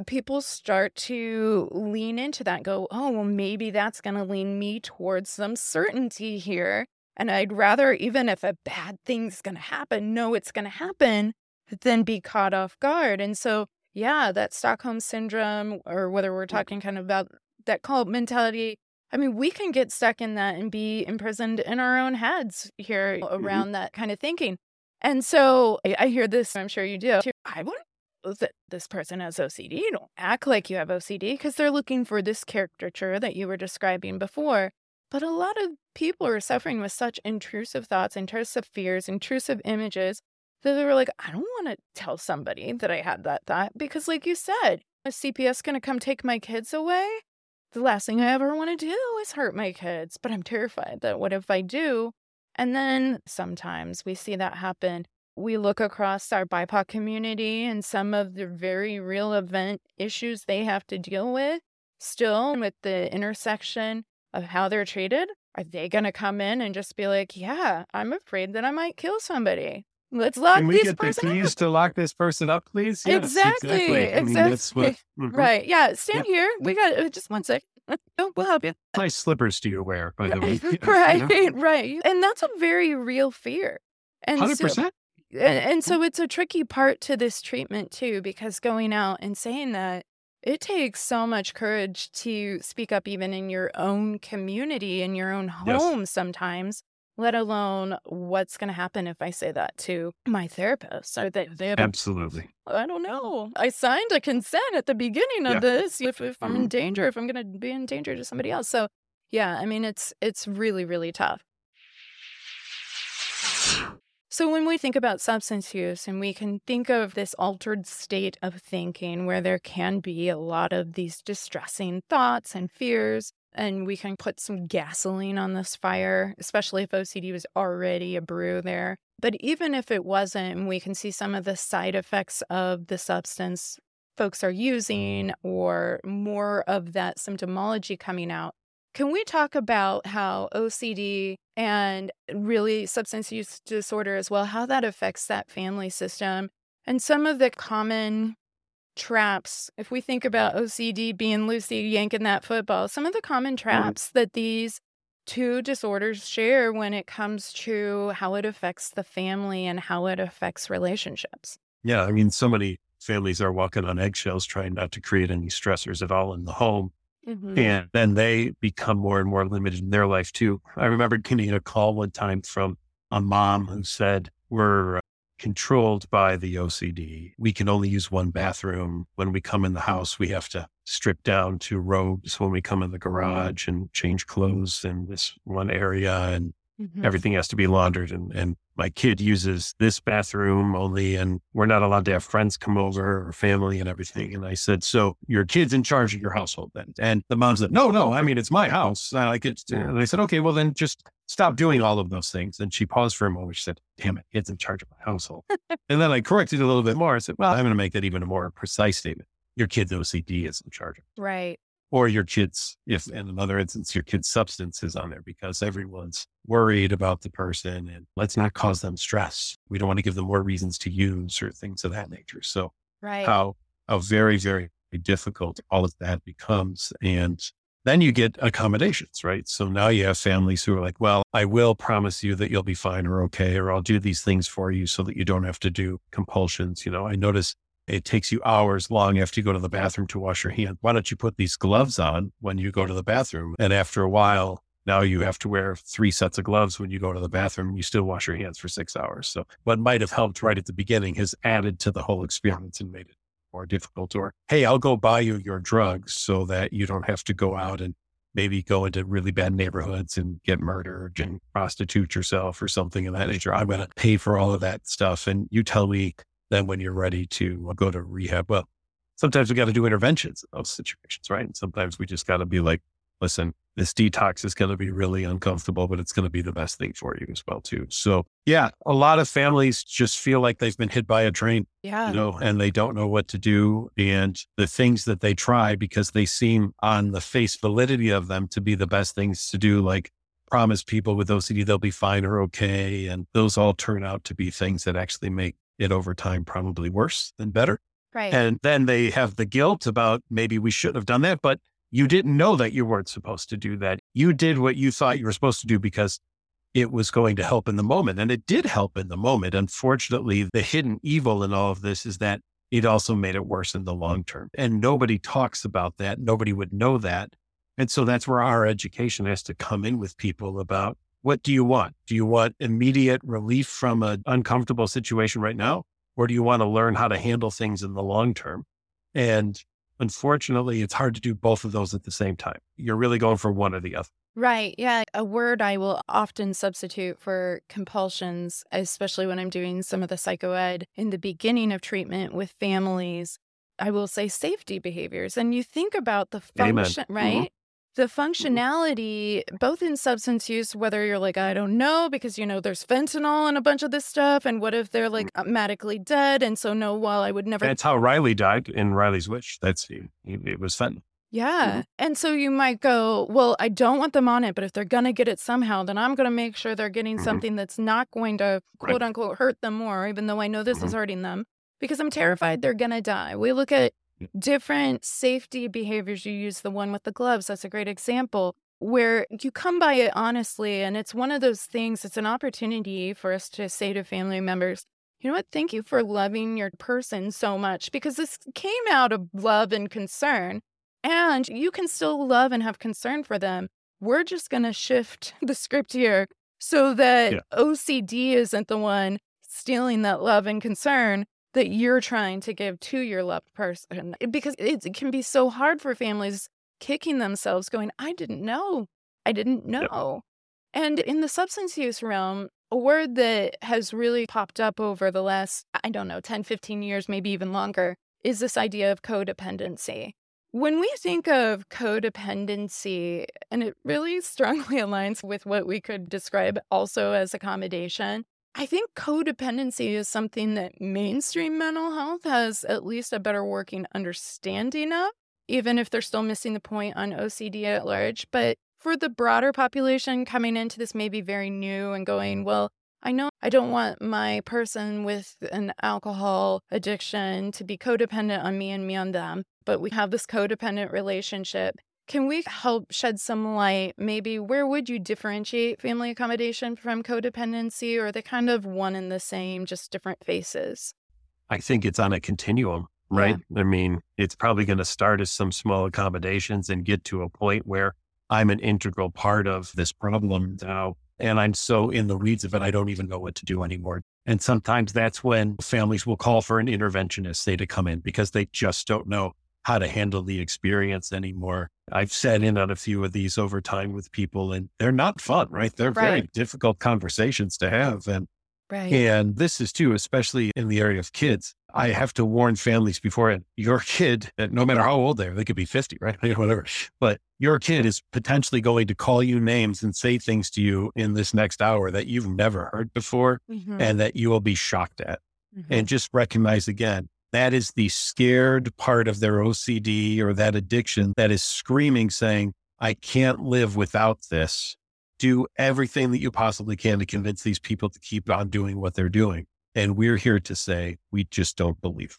people start to lean into that, go, oh, well, maybe that's going to lean me towards some certainty here. And I'd rather, even if a bad thing's going to happen, know it's going to happen than be caught off guard. And so, yeah, that Stockholm syndrome, or whether we're talking kind of about that cult mentality, I mean, we can get stuck in that and be imprisoned in our own heads here mm-hmm. around that kind of thinking. And so I, I hear this, I'm sure you do. too. I wouldn't that this person has OCD. You don't act like you have OCD because they're looking for this caricature that you were describing before. But a lot of people are suffering with such intrusive thoughts, intrusive fears, intrusive images that they were like, I don't want to tell somebody that I had that thought because, like you said, is CPS going to come take my kids away? The last thing I ever want to do is hurt my kids, but I'm terrified that what if I do? And then sometimes we see that happen. We look across our BIPOC community and some of the very real event issues they have to deal with still with the intersection of how they're treated. Are they going to come in and just be like, yeah, I'm afraid that I might kill somebody? Let's lock Can we this get the person keys up. to lock this person up, please? Yes, Exactly, I mean, that's what, exactly. Mhm. Right. Yeah. Stand here. We got uh, just one sec. Oh, we'll help you. Nice slippers do you wear, by the way? You know, right. Right. And that's a very real fear. And Hundred so, percent. And, and so it's a tricky part to this treatment too, because going out and saying that it takes so much courage to speak up even in your own community, in your own Yes. home sometimes, let alone what's going to happen if I say that to my therapist. Or they, they Absolutely. I don't know. I signed a consent at the beginning of Yeah. this. If, if I'm in Mhm. danger, if I'm going to be in danger to somebody else. So, yeah, I mean, it's it's really really tough. So when we think about substance use and we can think of this altered state of thinking where there can be a lot of these distressing thoughts and fears and we can put some gasoline on this fire, especially if OCD was already a brew there. But even if it wasn't, we can see some of the side effects of the substance folks are using or more of that symptomology coming out. Can we talk about how OCD and really substance use disorder as well, how that affects that family system. And some of the common traps, if we think about OCD being Lucy yanking that football, some of the common Mm. traps that these two disorders share when it comes to how it affects the family and how it affects relationships. Yeah. I mean, so many families are walking on eggshells trying not to create any stressors at all in the home. Mhm. And then they become more and more limited in their life too. I remember getting a call one time from a mom who said, We're uh, controlled by the OCD. We can only use one bathroom. When we come in the house, we have to strip down to robes when we come in the garage and change clothes in this one area. And Mhm. everything has to be laundered. And, and my kid uses this bathroom only, and we're not allowed to have friends come over or family and everything. And I said, So your kid's in charge of your household then? And the mom said, No, no, I mean, it's my house. I like it. And I said, Okay, well, then just stop doing all of those things. And she paused for a moment. She said, Damn it, it's in charge of my household. and then I corrected a little bit more. I said, Well, I'm going to make that even a more precise statement. Your kid's OCD is in charge of Right. Or your kids, if in another instance, your kid's substance is on there because everyone's worried about the person and let's not cause them stress. We don't want to give them more reasons to use or things of that nature. So Right. how, how very, very difficult all of that becomes. And then you get accommodations, right? So now you have families who are like, well, I will promise you that you'll be fine or okay, or I'll do these things for you so that you don't have to do compulsions. You know, I notice it takes you hours long after you go to the bathroom to wash your hands. Why don't you put these gloves on when you go to the bathroom? And after a while, now you have to wear three sets of gloves when you go to the bathroom. You still wash your hands for six hours. So what might have helped right at the beginning has added to the whole experience and made it more difficult. Or, hey, I'll go buy you your drugs so that you don't have to go out and maybe go into really bad neighborhoods and get murdered and prostitute yourself or something of that nature. I'm going to pay for all of that stuff. And you tell me then when you're ready to uh, go to rehab. Well, sometimes we got to do interventions in those situations, right? And sometimes we just got to be like, listen, this detox is going to be really uncomfortable, but it's going to be the best thing for you as well, too. So yeah, a lot of families just feel like they've been hit by a train, yeah. you know, and they don't know what to do. And the things that they try because they seem on the face validity of them to be the best things to do, like promise people with OCD they'll be fine or okay. And those all turn out to be things that actually make it over time probably worse than better. right. And then they have the guilt about maybe we should have done that, but you didn't know that you weren't supposed to do that. You did what you thought you were supposed to do because it was going to help in the moment. And it did help in the moment. Unfortunately, the hidden evil in all of this is that it also made it worse in the long term. And nobody talks about that. Nobody would know that. And so that's where our education has to come in with people about what do you want? Do you want immediate relief from an uncomfortable situation right now? Or do you want to learn how to handle things in the long term? And unfortunately, it's hard to do both of those at the same time. You're really going for one or the other. Right. Yeah. A word I will often substitute for compulsions, especially when I'm doing some of the psychoed in the beginning of treatment with families, I will say safety behaviors. And you think about the Amen. function, mm-hmm. right? The functionality, both in substance use, whether you're like, I don't know, because, you know, there's fentanyl and a bunch of this stuff. And what if they're like medically dead? And so, no, well, I would never That's how Riley died in Riley's Wish. That's it, it was fentanyl. Yeah. And so you might go, well, I don't want them on it, but if they're going to get it somehow, then I'm going to make sure they're getting Mhm. something that's not going to quote unquote hurt them more, even though I know this is Mhm. hurting them because I'm terrified they're going to die. We look at. Different safety behaviors. You use the one with the gloves. That's a great example where you come by it honestly. And it's one of those things, it's an opportunity for us to say to family members, you know what? Thank you for loving your person so much because this came out of love and concern. And you can still love and have concern for them. We're just going to shift the script here so that Yeah. OCD isn't the one stealing that love and concern that you're trying to give to your loved person. Eh, because it, it can be so hard for families kicking themselves, going, I didn't know. I didn't know. And in the substance use realm, a word that has really popped up over the last, I don't know, 10, 15 years, maybe even longer, is this idea of codependency. When we think of codependency, and it really strongly aligns with what we could describe also as accommodation, I think codependency is something that mainstream mental health has at least a better working understanding of, even if they're still missing the point on OCD at large. But for the broader population coming into this maybe very new and going, well, I know I don't want my person with an alcohol addiction to be codependent on me and me on them, but we have this codependent relationship. Can we help shed some light? Maybe where would you differentiate family accommodation from codependency, or are they kind of one and the same, just different faces? I think it's on a continuum, right? Yeah. I mean, it's probably going to start as some small accommodations and get to a point where I'm an integral part of this problem now. And I'm so in the weeds of it, I don't even know what to do anymore. And sometimes that's when families will call for an interventionist, say, to come in because they just don't know how to handle the experience anymore. I've sat in on a few of these over time with people and they're not fun, right? They're right. very difficult conversations to have. And Right. And this is too, especially in the area of kids. I have to warn families beforehand. Your kid, no matter how old they are, they could be 50, right? Whatever. But your kid is potentially going to call you names and say things to you in this next hour that you've never heard before mm-hmm. and that you will be shocked at. Mm-hmm. And just recognize again, that is the scared part of their OCD or that addiction that is screaming, saying, I can't live without this do everything that you possibly can to convince these people to keep on doing what they're doing. And we're here to say, we just don't believe.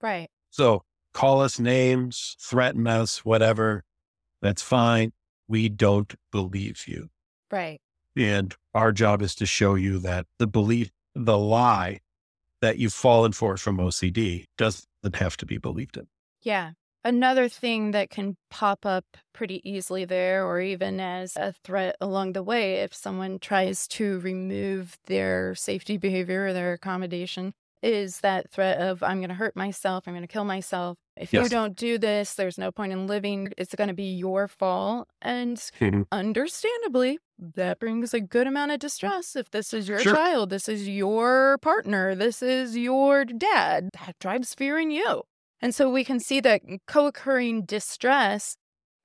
Right. So call us names, threaten us, whatever. That's fine. We don't believe you. Right. And our job is to show you that the belief, the lie that you've fallen for from OCD doesn't have to be believed in. Yeah. Another thing that can pop up pretty easily there, or even as a threat along the way, if someone tries to remove their safety behavior or their accommodation, is that threat of, I'm going to hurt myself, I'm going to kill myself. If yes. you don't do this, there's no point in living. It's going to be your fault. And mm-hmm. understandably, that brings a good amount of distress. If this is your sure. child, this is your partner, this is your dad, that drives fear in you. And so we can see that co occurring distress.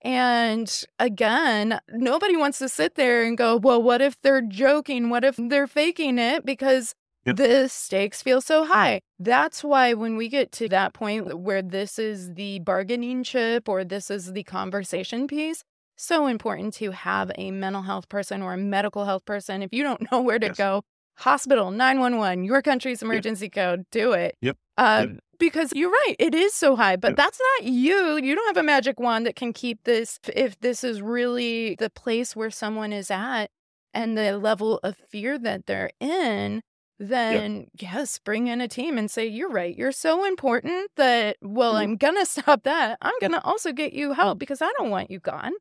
And again, nobody wants to sit there and go, well, what if they're joking? What if they're faking it? Because yep. the stakes feel so high. That's why when we get to that point where this is the bargaining chip or this is the conversation piece, so important to have a mental health person or a medical health person. If you don't know where to yes. go, hospital 911 your country's emergency yep. code do it yep. Uh, yep because you're right. It is so high, but that's not you. You don't have a magic wand that can keep this. If this is really the place where someone is at and the level of fear that they're in, then yes, bring in a team and say, You're right. You're so important that, well, mm-hmm. I'm going to stop that. I'm going to also get you help because I don't want you gone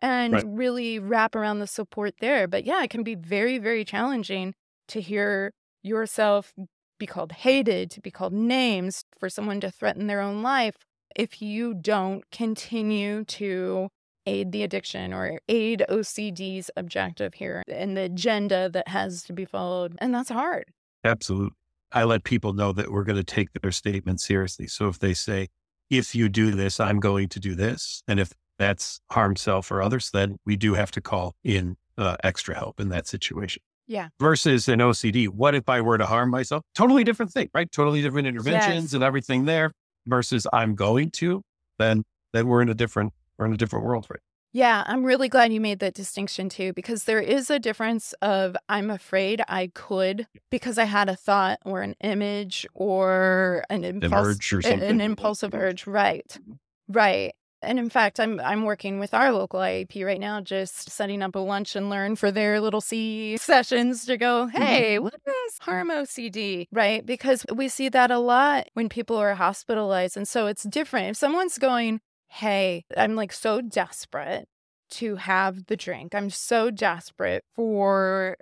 and right. really wrap around the support there. But yeah, it can be very, very challenging to hear yourself be called hated, to be called names, for someone to threaten their own life if you don't continue to aid the addiction or aid OCD's objective here and the agenda that has to be followed. And that's hard. Absolutely. I let people know that we're going to take their statement seriously. So if they say, if you do this, I'm going to do this. And if that's harm self or others, then we do have to call in uh, extra help in that situation. Yeah. Versus an OCD. What if I were to harm myself? Totally different thing, right? Totally different interventions yes. and everything there. Versus I'm going to, then then we're in a different we're in a different world, right? Yeah, I'm really glad you made that distinction too, because there is a difference of I'm afraid I could because I had a thought or an image or an impulse, or an impulsive urge. Right. Mm-hmm. Right. And in fact, I'm I'm working with our local IAP right now, just setting up a lunch and learn for their little C sessions to go, mm-hmm. hey, what is harm OCD? Right? Because we see that a lot when people are hospitalized. And so it's different. If someone's going, hey, I'm like so desperate to have the drink. I'm so desperate for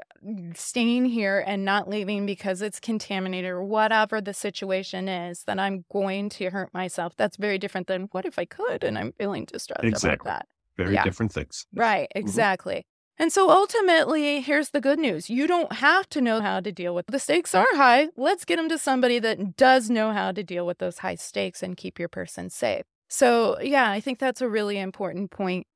staying here and not leaving because it's contaminated or whatever the situation is that I'm going to hurt myself. That's very different than what if I could and I'm feeling distressed exactly. about that. Very yeah. different things. Right, mm-hmm. exactly. Mm-hmm. And so ultimately, here's the good news. You don't have to know how to deal with the stakes are high. Let's get them to somebody that does know how to deal with those high stakes and keep your person safe. So, yeah, I think that's a really important point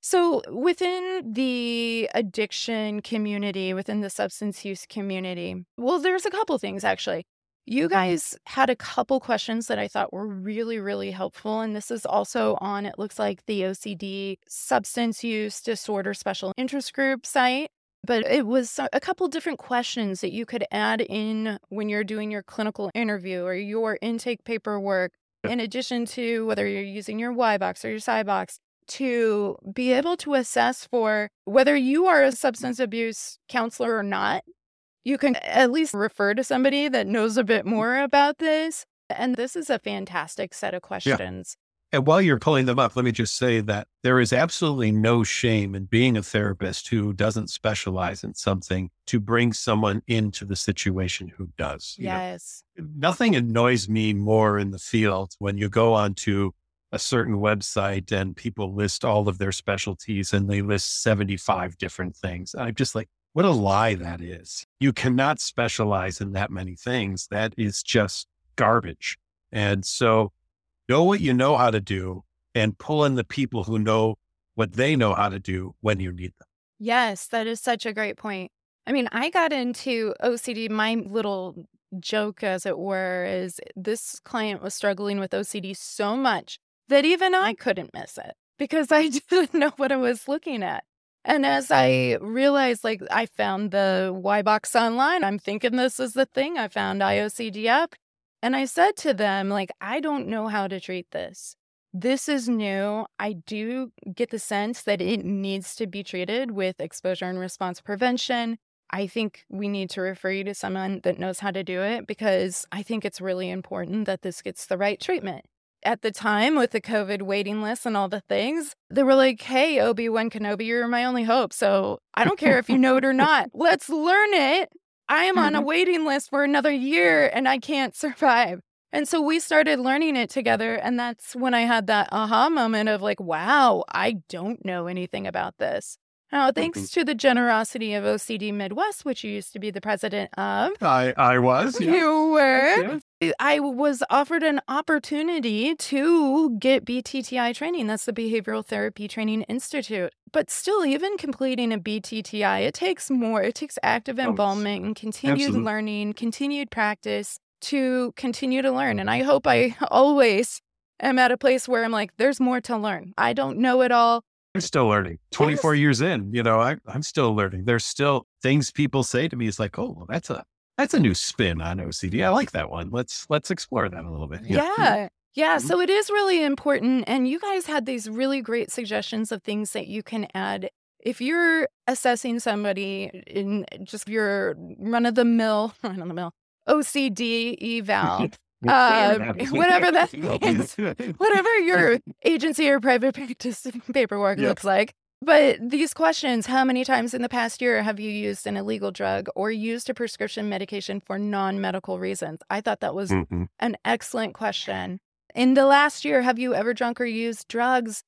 so, within the addiction community, within the substance use community, well, there's a couple things actually. You guys had a couple questions that I thought were really, really helpful. And this is also on, it looks like the OCD Substance Use Disorder Special Interest Group site. But it was a couple different questions that you could add in when you're doing your clinical interview or your intake paperwork, in addition to whether you're using your Y-BOCS or your CY-BOCS, to be able to assess for whether you are a substance abuse counselor or not you can at least refer to somebody that knows a bit mm-hmm. more about this. And this is a fantastic set of questions. And while you're pulling them up, let me just say that there is absolutely no shame in being a therapist who doesn't specialize in something to bring someone into the situation who does. Yes. Know, nothing annoys me more in the field when you go onto a certain website and people list all of their specialties and they list 75 different things. I'm just like, what a lie that is. You cannot specialize in that many things. That is just garbage. And so know what you know how to do and pull in the people who know what they know how to do when you need them. Yes, that is such a great point. I mean, I got into OCD. My little joke, as it were, is this client was struggling with OCD so much that even I couldn't miss it because I didn't know what I was looking at. And as I realized, like, I found the Y-BOCS online, I'm thinking this is the thing. I found IOCDF. And I said to them, like, I don't know how to treat this. This is new. I do get the sense that it needs to be treated with exposure and response prevention. I think we need to refer you to someone that knows how to do it because I think it's really important that this gets the right treatment at the time with the COVID waiting list and all the things, they were like, hey, Obi Wan Kenobi, you're my only hope. So I don't care if you know it or not. Let's learn it. I am on a mm-hmm. waiting list for another year and I can't survive. And so we started learning it together. And that's when I had that aha moment of like, wow, I don't know anything about this. Now, thanks mm-hmm. to the generosity of OCD Midwest, which you used to be the president of. I, I was. Yeah. You were. I was offered an opportunity to get BTTI training. That's the Behavioral Therapy Training Institute. But still, even completing a BTTI, it takes more. It takes active oh, involvement and continued Absolutely. learning, continued practice to continue to learn. Mm. And I hope I always am at a place where I'm like, there's more to learn. I don't know it all. I'm still learning. 24 yes. years in, you know, I, I'm still learning. There's still things people say to me. It's like, oh, well, that's a that's a new spin on OCD. I like that one. Let's let's explore that a little bit. Yeah. Yeah. yeah. Mm-hmm. So it is really important. And you guys had these really great suggestions of things that you can add. If you're assessing somebody in just your run of the mill, run of the mill OCD eval, uh, whatever that is, whatever your agency or private practice paperwork yep. looks like. But these questions how many times in the past year have you used an illegal drug or used a prescription medication for non medical reasons? I thought that was mm-hmm. an excellent question. In the last year, have you ever drunk or used drugs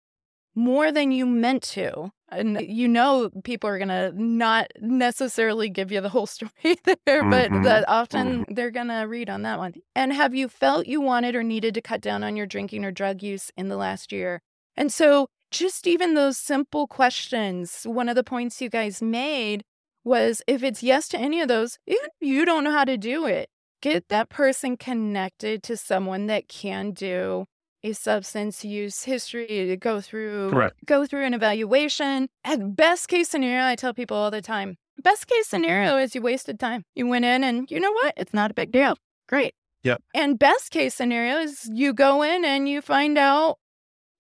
more than you meant to? And you know, people are going to not necessarily give you the whole story there, but mm-hmm. that often mm-hmm. they're going to read on that one. And have you felt you wanted or needed to cut down on your drinking or drug use in the last year? And so, just even those simple questions, one of the points you guys made was if it's yes to any of those, even if you don't know how to do it, get that person connected to someone that can do a substance use history to go through Correct. go through an evaluation. At best case scenario, I tell people all the time, best case scenario is you wasted time. You went in and you know what? It's not a big deal. Great. Yep. And best case scenario is you go in and you find out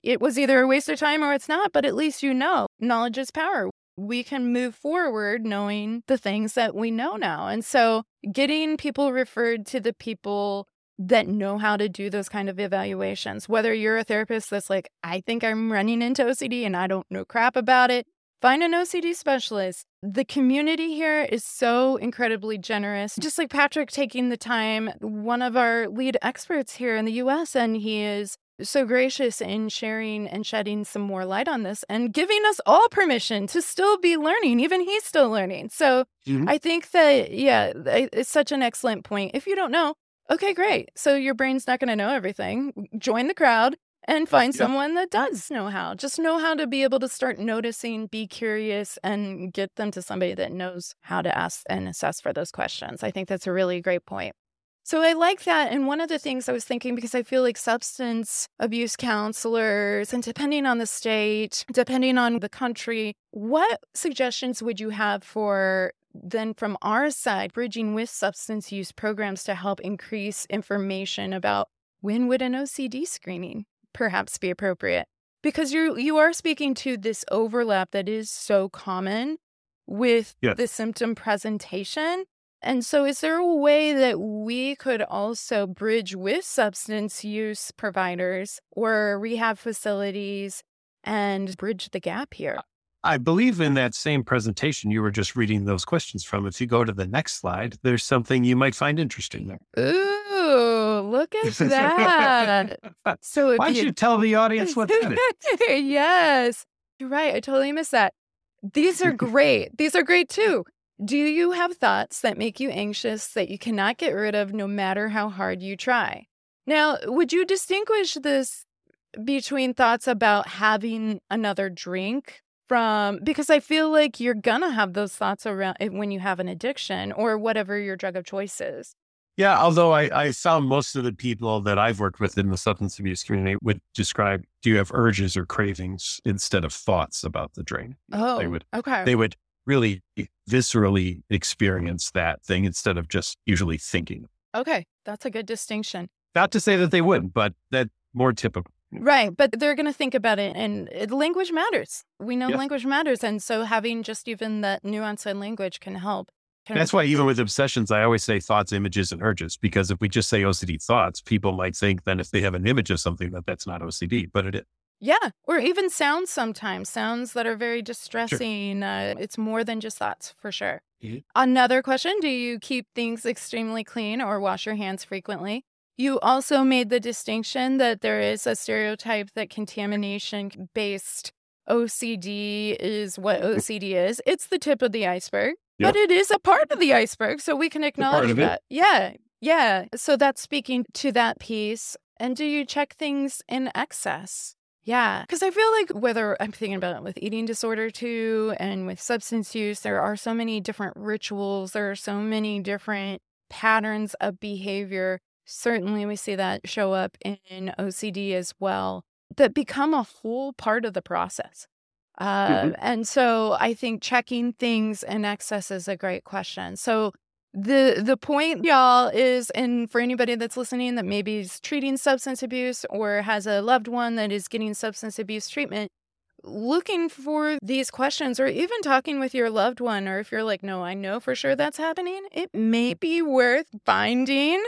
it was either a waste of time or it's not, but at least you know knowledge is power. We can move forward knowing the things that we know now. And so getting people referred to the people that know how to do those kind of evaluations. Whether you're a therapist that's like, I think I'm running into OCD and I don't know crap about it, find an OCD specialist. The community here is so incredibly generous. Just like Patrick taking the time, one of our lead experts here in the US, and he is so gracious in sharing and shedding some more light on this and giving us all permission to still be learning. Even he's still learning. So mm-hmm. I think that, yeah, it's such an excellent point. If you don't know, Okay, great. So your brain's not going to know everything. Join the crowd and find someone that does know how. Just know how to be able to start noticing, be curious, and get them to somebody that knows how to ask and assess for those questions. I think that's a really great point. So I like that. And one of the things I was thinking, because I feel like substance abuse counselors, and depending on the state, depending on the country, what suggestions would you have for then from our side, bridging with substance use programs to help increase information about when would an OCD screening perhaps be appropriate? Because you you are speaking to this overlap that is so common with Yes. the symptom presentation. And so is there a way that we could also bridge with substance use providers or rehab facilities and bridge the gap here? I believe in that same presentation you were just reading those questions from. If you go to the next slide, there's something you might find interesting there. Ooh, look at that. So Why don't you tell the audience what that is? yes. You're right. I totally missed that. These are great. These are great too. Do you have thoughts that make you anxious that you cannot get rid of no matter how hard you try? Now, would you distinguish this between thoughts about having another drink from because I feel like you're gonna have those thoughts around eh, when you have an addiction or whatever your drug of choice is. Yeah, although I, I found most of the people that I've worked with in the substance abuse community would describe do you have urges or cravings instead of thoughts about the drink. Oh, They would okay. they would really viscerally experience that thing instead of just usually thinking. okay, that's a good distinction. Not to say that they wouldn't, but that more typical. Right, but they're going to think about it, and uh, it, language matters. We know Yes. language matters, and so having just even that nuance in language can help. Can- That's why even with obsessions, I always say thoughts, images, and urges, because if we just say OCD thoughts, people might think then if they have an image of something that that's not OCD, but it is. Yeah, or even sounds sometimes, sounds that are very distressing. Uh, it's more than just thoughts, for sure. Mhm. Another question Do you keep things extremely clean or wash your hands frequently? You also made the distinction that there is a stereotype that contamination based OCD is what OCD is. It's the tip of the iceberg, but it is a part of the iceberg. So we can acknowledge of it. that. Yeah. Yeah. So that's speaking to that piece. And do you check things in excess? Yeah. Because I feel like whether I'm thinking about it with eating disorder too and with substance use, there are so many different rituals, there are so many different patterns of behavior. Certainly, we see that show up in OCD as well, that become a whole part of the process. Uh, And so I think checking things in excess is a great question. So the the point, y'all, is and for anybody that's listening that maybe is treating substance abuse or has a loved one that is getting substance abuse treatment, looking for these questions or even talking with your loved one, or if you're like, no, I know for sure that's happening, it may be worth finding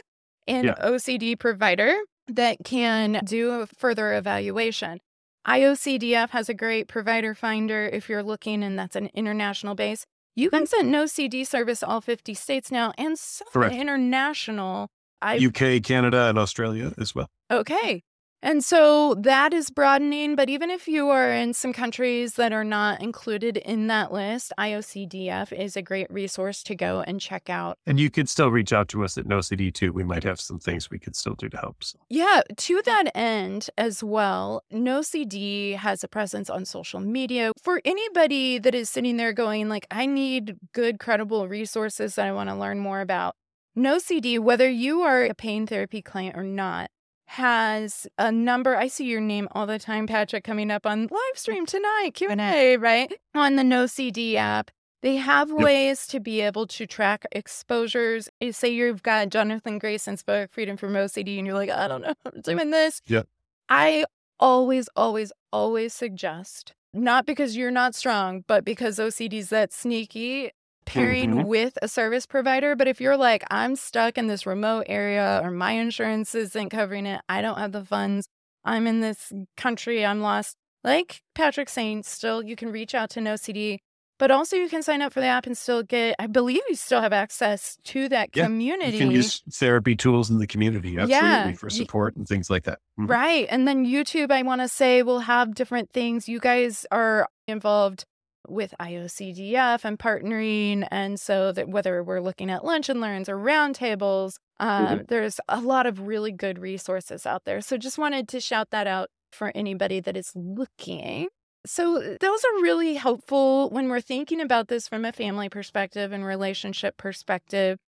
an Yeah. OCD provider that can do a further evaluation. IOCDF has a great provider finder if you're looking, and that's an international base. You can send NoCD service all 50 states now and some Correct. international. I UK, Canada, and Australia as well. Okay. And so that is broadening. But even if you are in some countries that are not included in that list, IOCDF is a great resource to go and check out. And you could still reach out to us at NoCD too. We might have some things we could still do to help. So. Yeah, to that end as well, NoCD has a presence on social media. For anybody that is sitting there going like, I need good, credible resources that I want to learn more about, NoCD, whether you are a pain therapy client or not, has a number. I see your name all the time, Patrick, coming up on live mm. stream tonight, Q&A, right? On the NoCD app. They have ways to be able to track exposures. Say you've got Jonathan Grayson's book, Freedom from OCD, and you're like, I don't know, I'm doing this. Yeah. I always, always, always suggest, not because you're not strong, but because OCD's that sneaky, pairing Mhm. with a service provider. But if you're like, I'm stuck in this remote area or my insurance isn't covering it, I don't have the funds, I'm in this country, I'm lost. Like Patrick's saying, still you can reach out to NoCD, but also you can sign up for the app and still get, I believe you still have access to that Yeah, community. You can use therapy tools in the community, absolutely, Yeah. for support and things like that. Mhm. Right. And then YouTube, I want to say, will have different things. You guys are involved with IOCDF and partnering. And so that whether we're looking at lunch and learns or roundtables, um, there's a lot of really good resources out there. So just wanted to shout that out for anybody that is looking. So those are really helpful when we're thinking about this from a family perspective and relationship perspective.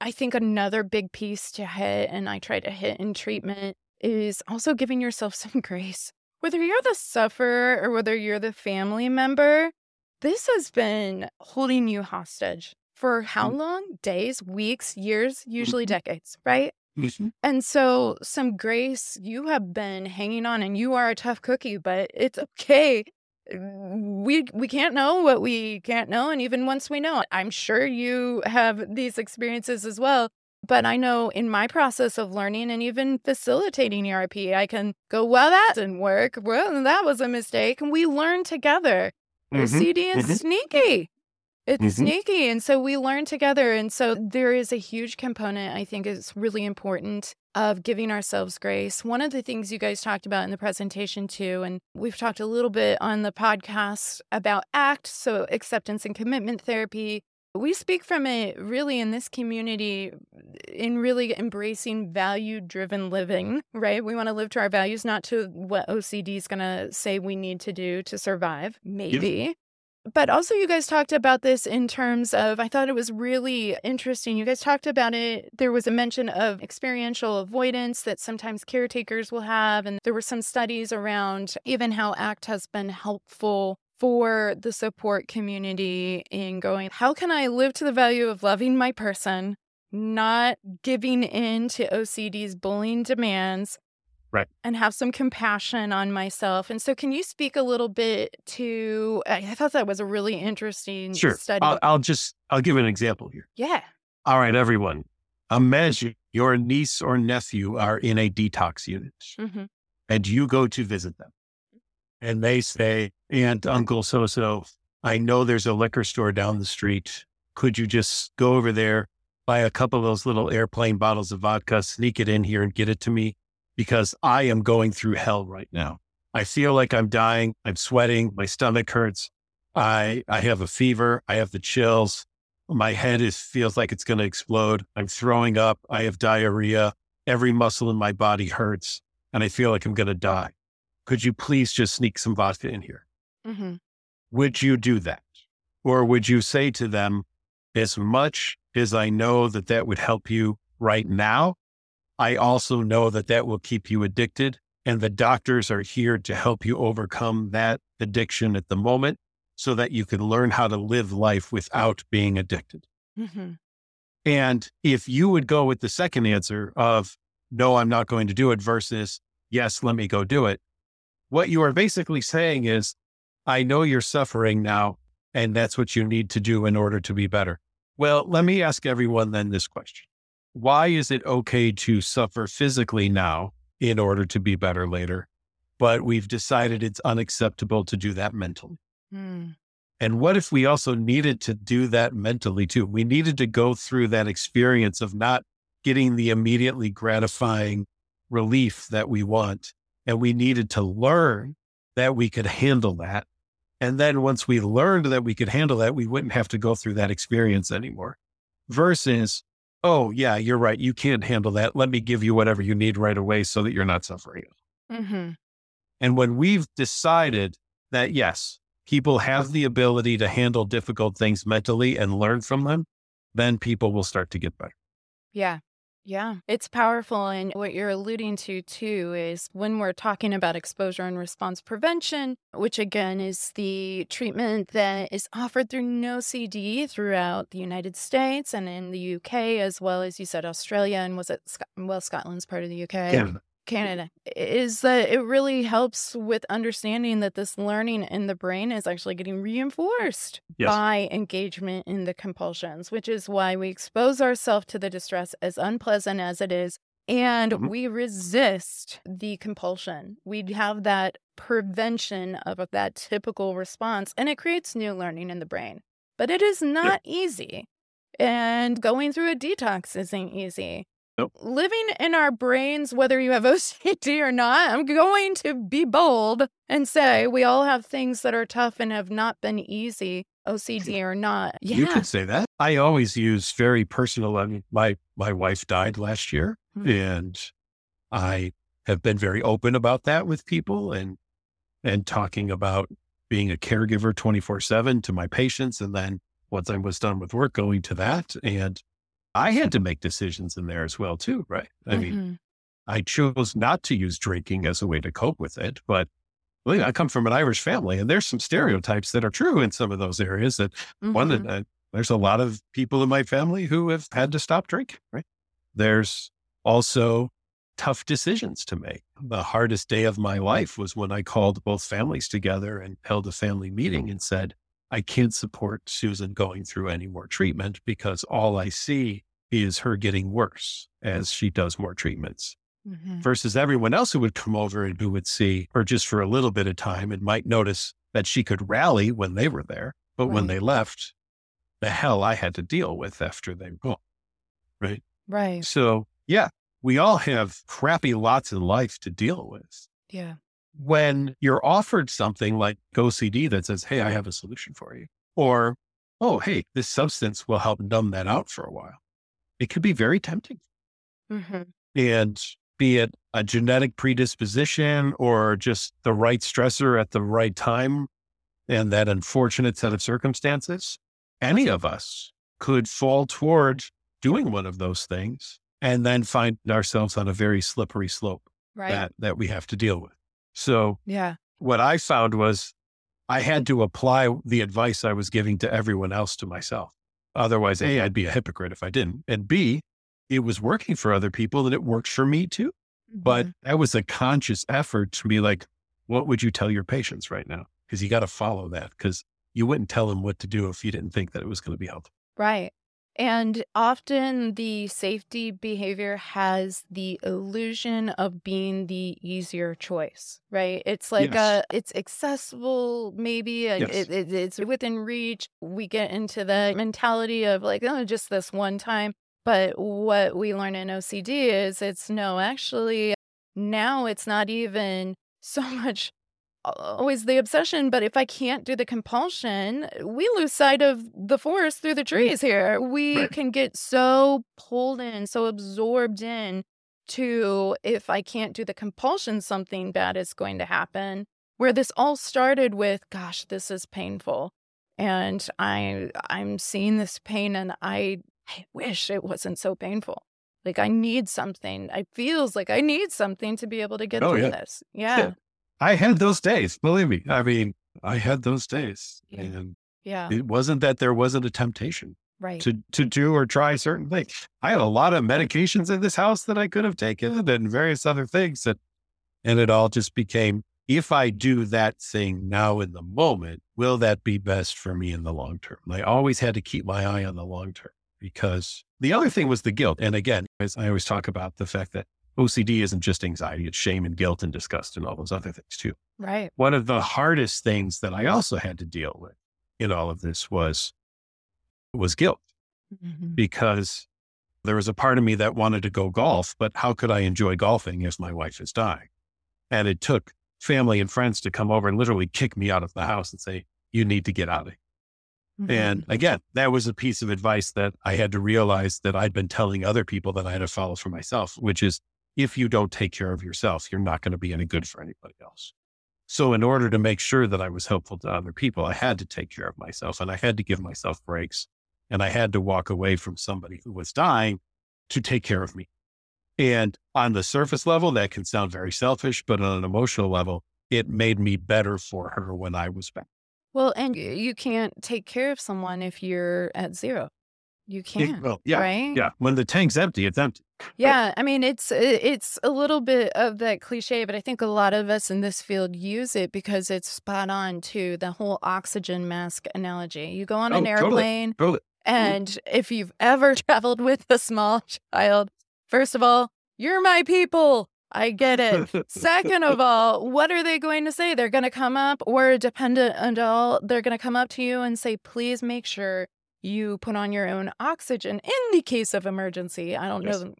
I think another big piece to hit, and I try to hit in treatment, is also giving yourself some grace. Whether you're the sufferer or whether you're the family member, this has been holding you hostage for how Mm. long? Days, weeks, years, usually Mhm. decades, right? Mhm. And so, some grace, you have been hanging on and you are a tough cookie, but it's okay. We we can't know what we can't know and even once we know, I'm sure you have these experiences as well. But I know in my process of learning and even facilitating ERP, I can go, well, that didn't work. Well, that was a mistake. And we learn together. Mhm. OCD is Mhm. sneaky. It's Mhm. sneaky. And so we learn together. And so there is a huge component, I think is really important of giving ourselves grace. One of the things you guys talked about in the presentation too, and we've talked a little bit on the podcast about ACT, so acceptance and commitment therapy. We speak from a really in this community in really embracing value driven living, right? We want to live to our values, not to what OCD is going to say we need to do to survive, maybe. But also, you guys talked about this in terms of, I thought it was really interesting. You guys talked about it. There was a mention of experiential avoidance that sometimes caretakers will have. And there were some studies around even how ACT has been helpful for the support community in going, how can I live to the value of loving my person, not giving in to OCD's bullying demands, Right. and have some compassion on myself. And so, can you speak a little bit to? I thought that was a really interesting Sure. study. I'll, I'll just I'll give an example here. yeah. All right, everyone. Imagine your niece or nephew are in a detox unit hmm and you go to visit them. And they say, Aunt, Uncle, so so, I know there's a liquor store down the street. Could you just go over there, buy a couple of those little airplane bottles of vodka, sneak it in here and get it to me? Because I am going through hell right now. I feel like I'm dying. I'm sweating. My stomach hurts. I I have a fever. I have the chills. My head is feels like it's going to explode. I'm throwing up. I have diarrhea. Every muscle in my body hurts, and I feel like I'm going to die. Could you please just sneak some vodka in here? hmm Would you do that? Or would you say to them, as much as I know that that would help you right now, I also know that that will keep you addicted. And the doctors are here to help you overcome that addiction at the moment so that you can learn how to live life without being addicted. hmm And if you would go with the second answer of, no, I'm not going to do it versus, yes, let me go do it, what you are basically saying is, I know you're suffering now, and that's what you need to do in order to be better. Well, let me ask everyone then this question Why is it okay to suffer physically now in order to be better later? But we've decided it's unacceptable to do that mentally. Mm. And what if we also needed to do that mentally too? We needed to go through that experience of not getting the immediately gratifying relief that we want. And we needed to learn that we could handle that. And then once we learned that we could handle that, we wouldn't have to go through that experience anymore. Versus, oh, yeah, you're right. You can't handle that. Let me give you whatever you need right away so that you're not suffering. hmm And when we've decided that, yes, people have the ability to handle difficult things mentally and learn from them, then people will start to get better. Yeah. Yeah. It's powerful. And what you're alluding to, too, is when we're talking about exposure and response prevention, which again is the treatment that is offered through NoCD throughout the United States and in the UK, as well as you said, Australia. And was it, well, Scotland's part of the UK? Canada. Canada is that it really helps with understanding that this learning in the brain is actually getting reinforced Yes. by engagement in the compulsions, which is why we expose ourselves to the distress as unpleasant as it is. And Mhm. we resist the compulsion. We have that prevention of that typical response, and it creates new learning in the brain. But it is not easy. And going through a detox isn't easy Nope. living in our brains, whether you have OCD or not, I'm going to be bold and say we all have things that are tough and have not been easy, OCD or not. Yeah. You could say that. I always use very personal. I mean, my, my wife died last year Hmm. and I have been very open about that with people and, and talking about being a caregiver 24 seven to my patients. And then once I was done with work, going to that. And I had to make decisions in there as well, too, right? I mean, Mhm. I chose not to use drinking as a way to cope with it, but believe I come from an Irish family, and there's some stereotypes that are true in some of those areas. That one Mhm. that uh, there's a lot of people in my family who have had to stop drinking. Right? There's also tough decisions to make. The hardest day of my life was when I called both families together and held a family meeting and said, I can't support Susan going through any more treatment because all I see is her getting worse as she does more treatments Mhm. versus everyone else who would come over and who would see her just for a little bit of time and might notice that she could rally when they were there. But when they left, the hell I had to deal with after they go. Right. Right. So, yeah, we all have crappy lots in life to deal with. Yeah. When you're offered something like OCD that says, Hey, I have a solution for you, or, Oh, hey, this substance will help numb that out for a while. It could be very tempting. hmm And be it a genetic predisposition or just the right stressor at the right time and that unfortunate set of circumstances, any of us could fall toward doing one of those things and then find ourselves on a very slippery slope Right. that, that we have to deal with. So yeah. what I found was I had to apply the advice I was giving to everyone else to myself. Otherwise, A, I'd be a hypocrite if I didn't. And B, it was working for other people and it worked for me too. But Mhm. that was a conscious effort to be like, what would you tell your patients right now? Because you got to follow that because you wouldn't tell them what to do if you didn't think that it was going to be helpful. Right. And often the safety behavior has the illusion of being the easier choice, right? It's like Yes. uh it's accessible, maybe Yes. it, it, it's within reach. We get into the mentality of like, oh, just this one time. But what we learn in OCD is it's no, actually, now it's not even so much always the obsession, but if I can't do the compulsion, we lose sight of the forest through the mm. trees here. We Right. can get so pulled in, so absorbed in to if I can't do the compulsion, something bad is going to happen. Where this all started with, gosh, this is painful. And I I'm seeing this pain and I I wish it wasn't so painful. Like I need something. It feels like I need something to be able to get Oh, through yeah. this. Yeah. I had those days, believe me. I mean, I had those days. Yeah. And Yeah. it wasn't that there wasn't a temptation. Right. to to do or try certain things. I had a lot of medications in this house that I could have taken and various other things that and it all just became if I do that thing now in the moment, will that be best for me in the long term? I always had to keep my eye on the long term because the other thing was the guilt. And again, as I always talk about the fact that OCD isn't just anxiety, it's shame and guilt and disgust and all those other things too Right. one of the hardest things that I also had to deal with in all of this was was guilt Mhm. because there was a part of me that wanted to go golf, but how could I enjoy golfing if my wife is dying? And it took family and friends to come over and literally kick me out of the house and say, you need to get out of here. And Mhm. again, that was a piece of advice that I had to realize that I'd been telling other people that I had to follow for myself, which is if you don't take care of yourself, you're not going to be any good for anybody else. So, in order to make sure that I was helpful to other people, I had to take care of myself and I had to give myself breaks and I had to walk away from somebody who was dying to take care of me. And on the surface level, that can sound very selfish, but on an emotional level, it made me better for her when I was back. Well, and you can't take care of someone if you're at zero. You can't. well, yeah, right? yeah. When the tank's empty, it's empty. Yeah, I mean it's it's a little bit of that cliche, but I think a lot of us in this field use it because it's spot on to the whole oxygen mask analogy. You go on Oh, an airplane Totally. Mm-hmm. and if you've ever traveled with a small child, first of all, you're my people. I get it. Second of all, what are they going to say? They're going to come up or a dependent adult, they're going to come up to you and say, please make sure you put on your own oxygen in the case of emergency. I don't Yes. know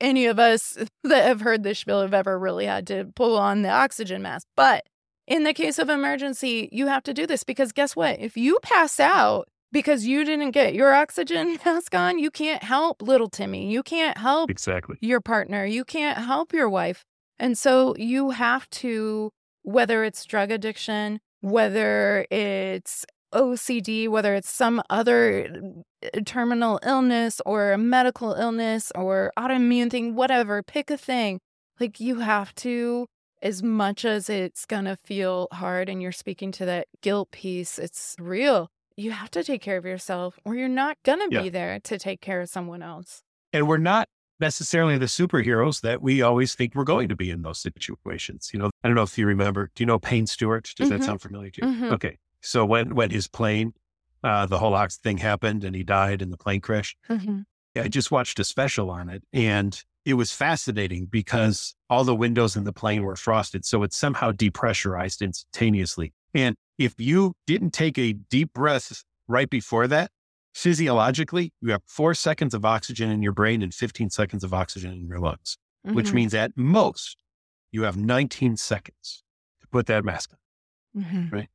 any of us that have heard this spiel have ever really had to pull on the oxygen mask. But in the case of emergency, you have to do this because guess what? If you pass out because you didn't get your oxygen mask on, you can't help little Timmy. You can't help exactly. your partner. You can't help your wife. And so you have to, whether it's drug addiction, whether it's OCD, whether it's some other uh, terminal illness or a medical illness or autoimmune thing, whatever, pick a thing. Like you have to, as much as it's going to feel hard and you're speaking to that guilt piece, it's real. You have to take care of yourself or you're not going to Yeah. be there to take care of someone else. And we're not necessarily the superheroes that we always think we're going to be in those situations. You know, I don't know if you remember, do you know Payne Stewart? Does Mhm. that sound familiar to you? Mhm. Okay. So when, when his plane, uh, the whole ox thing happened and he died in the plane crash, I just watched a special on it and it was fascinating because all the windows in the plane were frosted. So it's somehow depressurized instantaneously. And if you didn't take a deep breath right before that, physiologically, you have four seconds of oxygen in your brain and 15 seconds of oxygen in your lungs, which Mhm. means at most you have 19 seconds to put that mask on. Mhm. right?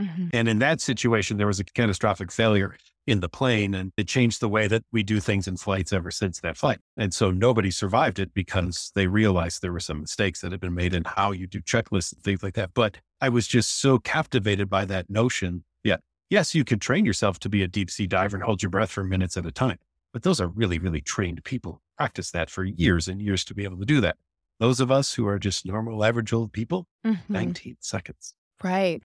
Mhm. And in that situation, there was a catastrophic failure in the plane and it changed the way that we do things in flights ever since that flight. And so nobody survived it because they realized there were some mistakes that had been made in how you do checklists and things like that. But I was just so captivated by that notion. Yeah. Yes, you could train yourself to be a deep sea diver and hold your breath for minutes at a time. But those are really, really trained people. Practice that for years and years to be able to do that. Those of us who are just normal, average old people, Mhm. 19 seconds. Right.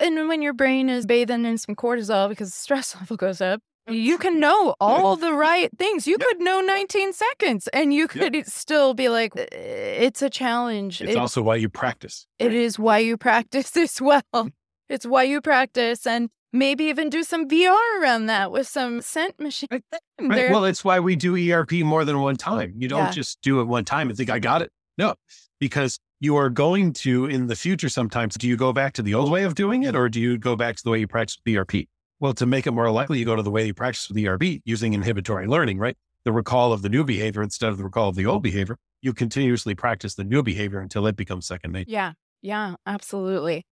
And when your brain is bathing in some cortisol because the stress level goes up, you can know all the right things. You Yeah. could know 19 seconds and you could still be like, "Uh, it's a challenge. It's It- also why you practice. it is why you practice as well. It's why you practice and maybe even do some VR around that with some scent machine. Right. There- Well, it's why we do ERP more than one time. You don't Yeah. just do it one time and think, I got it. No, because you are going to in the future sometimes. Do you go back to the old way of doing it or do you go back to the way you practice with ERP? Well, to make it more likely, you go to the way you practice with ERP using inhibitory learning, right? The recall of the new behavior instead of the recall of the old behavior. You continuously practice the new behavior until it becomes second nature. Yeah, yeah, absolutely.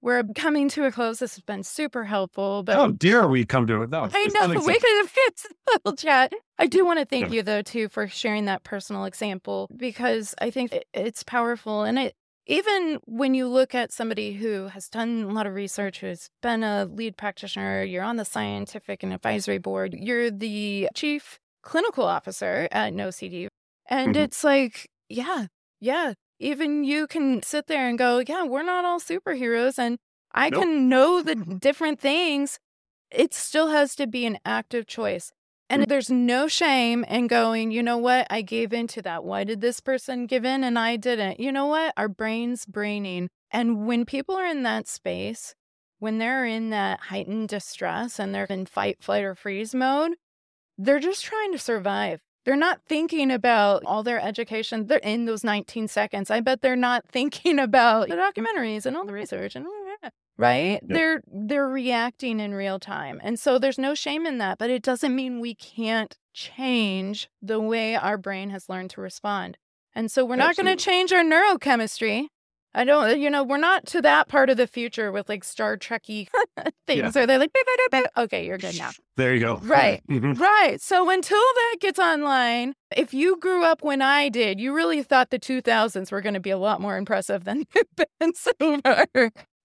We're coming to a close. This has been super helpful, but Oh, dear, we come to it. No, I know we could have fixed a little chat. I do want to thank Yeah. you though too for sharing that personal example because I think it- it's powerful and it even when you look at somebody who has done a lot of research, who's been a lead practitioner, you're on the scientific and advisory board, you're the chief clinical officer at NoCD, and Mhm. it's like, yeah, yeah, even you can sit there and go, yeah, we're not all superheroes, and I Nope. can know the different things it still has to be an active choice. And mm. there's no shame in going, you know what? I gave into that. Why did this person give in and I didn't? You know what? Our brain's braining. And when people are in that space, when they're in that heightened distress and they're in fight, flight, or freeze mode, they're just trying to survive. They're not thinking about all their education. They're in those 19 seconds. I bet they're not thinking about the documentaries and all the research and right? They're they're reacting in real time. And so there's no shame in that, but it doesn't mean we can't change the way our brain has learned to respond. And so we're not going to change our neurochemistry. I don't, you know, we're not to that part of the future with like Star Trekky things where they're like, okay, you're good now. There you go. Right. Mhm. Right. So until that gets online, if you grew up when I did, you really thought the 2000s were going to be a lot more impressive than they've been so far.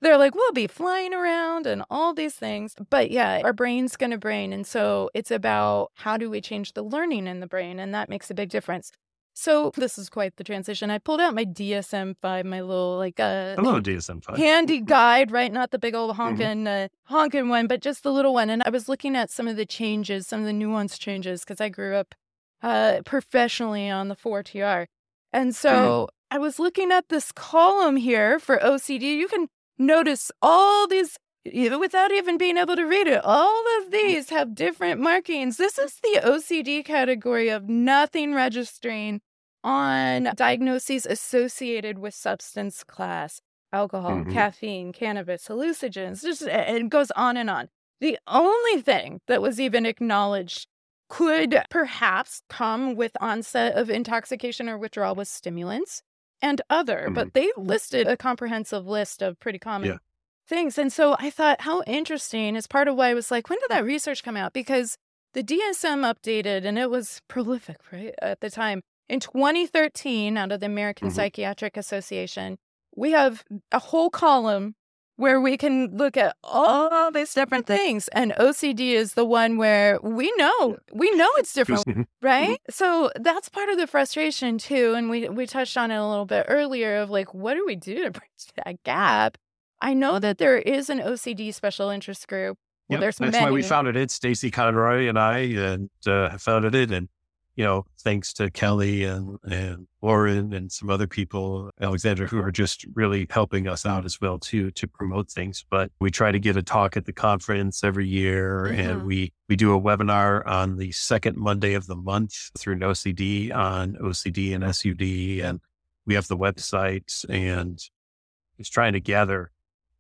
They're like, we'll be flying around and all these things. But yeah, our brain's going to brain. And so it's about how do we change the learning in the brain? And that makes a big difference. So this is quite the transition. I pulled out my DSM 5, my little like uh, Hello, DSM 5. handy guide, right? Not the big old Mm-hmm. honkin' uh, honkin' one, but just the little one. And I was looking at some of the changes, some of the nuance changes, because I grew up uh, professionally on the 4TR. And so Mm-hmm. I was looking at this column here for OCD. You can notice all these, even without even being able to read it, all of these have different markings. This is the OCD category of nothing registering on diagnoses associated with substance class alcohol, Mhm. caffeine, cannabis, hallucinogens, just it goes on and on. The only thing that was even acknowledged could perhaps come with onset of intoxication or withdrawal was stimulants and other, but they listed a comprehensive list of pretty common Yeah. Things. And so I thought, how interesting is part of why I was like, when did that research come out? Because the DSM updated and it was prolific, right? At the time. In 2013, out of the American Mhm. Psychiatric Association, we have a whole column where we can look at all these different things. And OCD is the one where we know, we know it's different, right? So that's part of the frustration too. And we, we touched on it a little bit earlier of like, what do we do to bridge that gap? I know that there is an OCD special interest group. Well, yep, there's that's many. why we founded it. Stacy Conroy and I and uh, founded it, and you know, thanks to Kelly and, and Lauren and some other people, Alexandra, who are just really helping us out as well too to promote things. But we try to get a talk at the conference every year, mm-hmm. and we we do a webinar on the second Monday of the month through NoCD on OCD and SUD, and we have the website and just trying to gather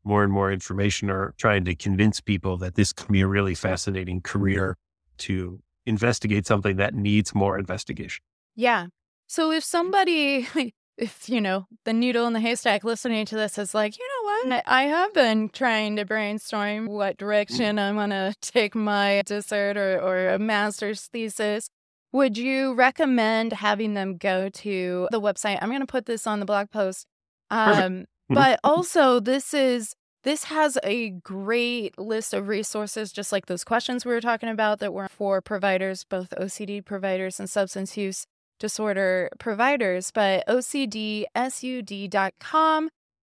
more and more information or trying to convince people that this can be a really fascinating career to investigate something that needs more investigation. Yeah. So if mm. somebody, if, you know, the needle in the haystack listening to this is like, you know what, mm. I have been trying to brainstorm what mm. direction I'm going to take my dissert or, or a master's thesis. Would you recommend having them go to the website? I'm going to put this on the blog post. Um, mm-hmm. but also, this is this has a great list of resources, just like those questions we were talking about that were for providers, both OCD providers and substance use disorder providers. But OCDSUD.com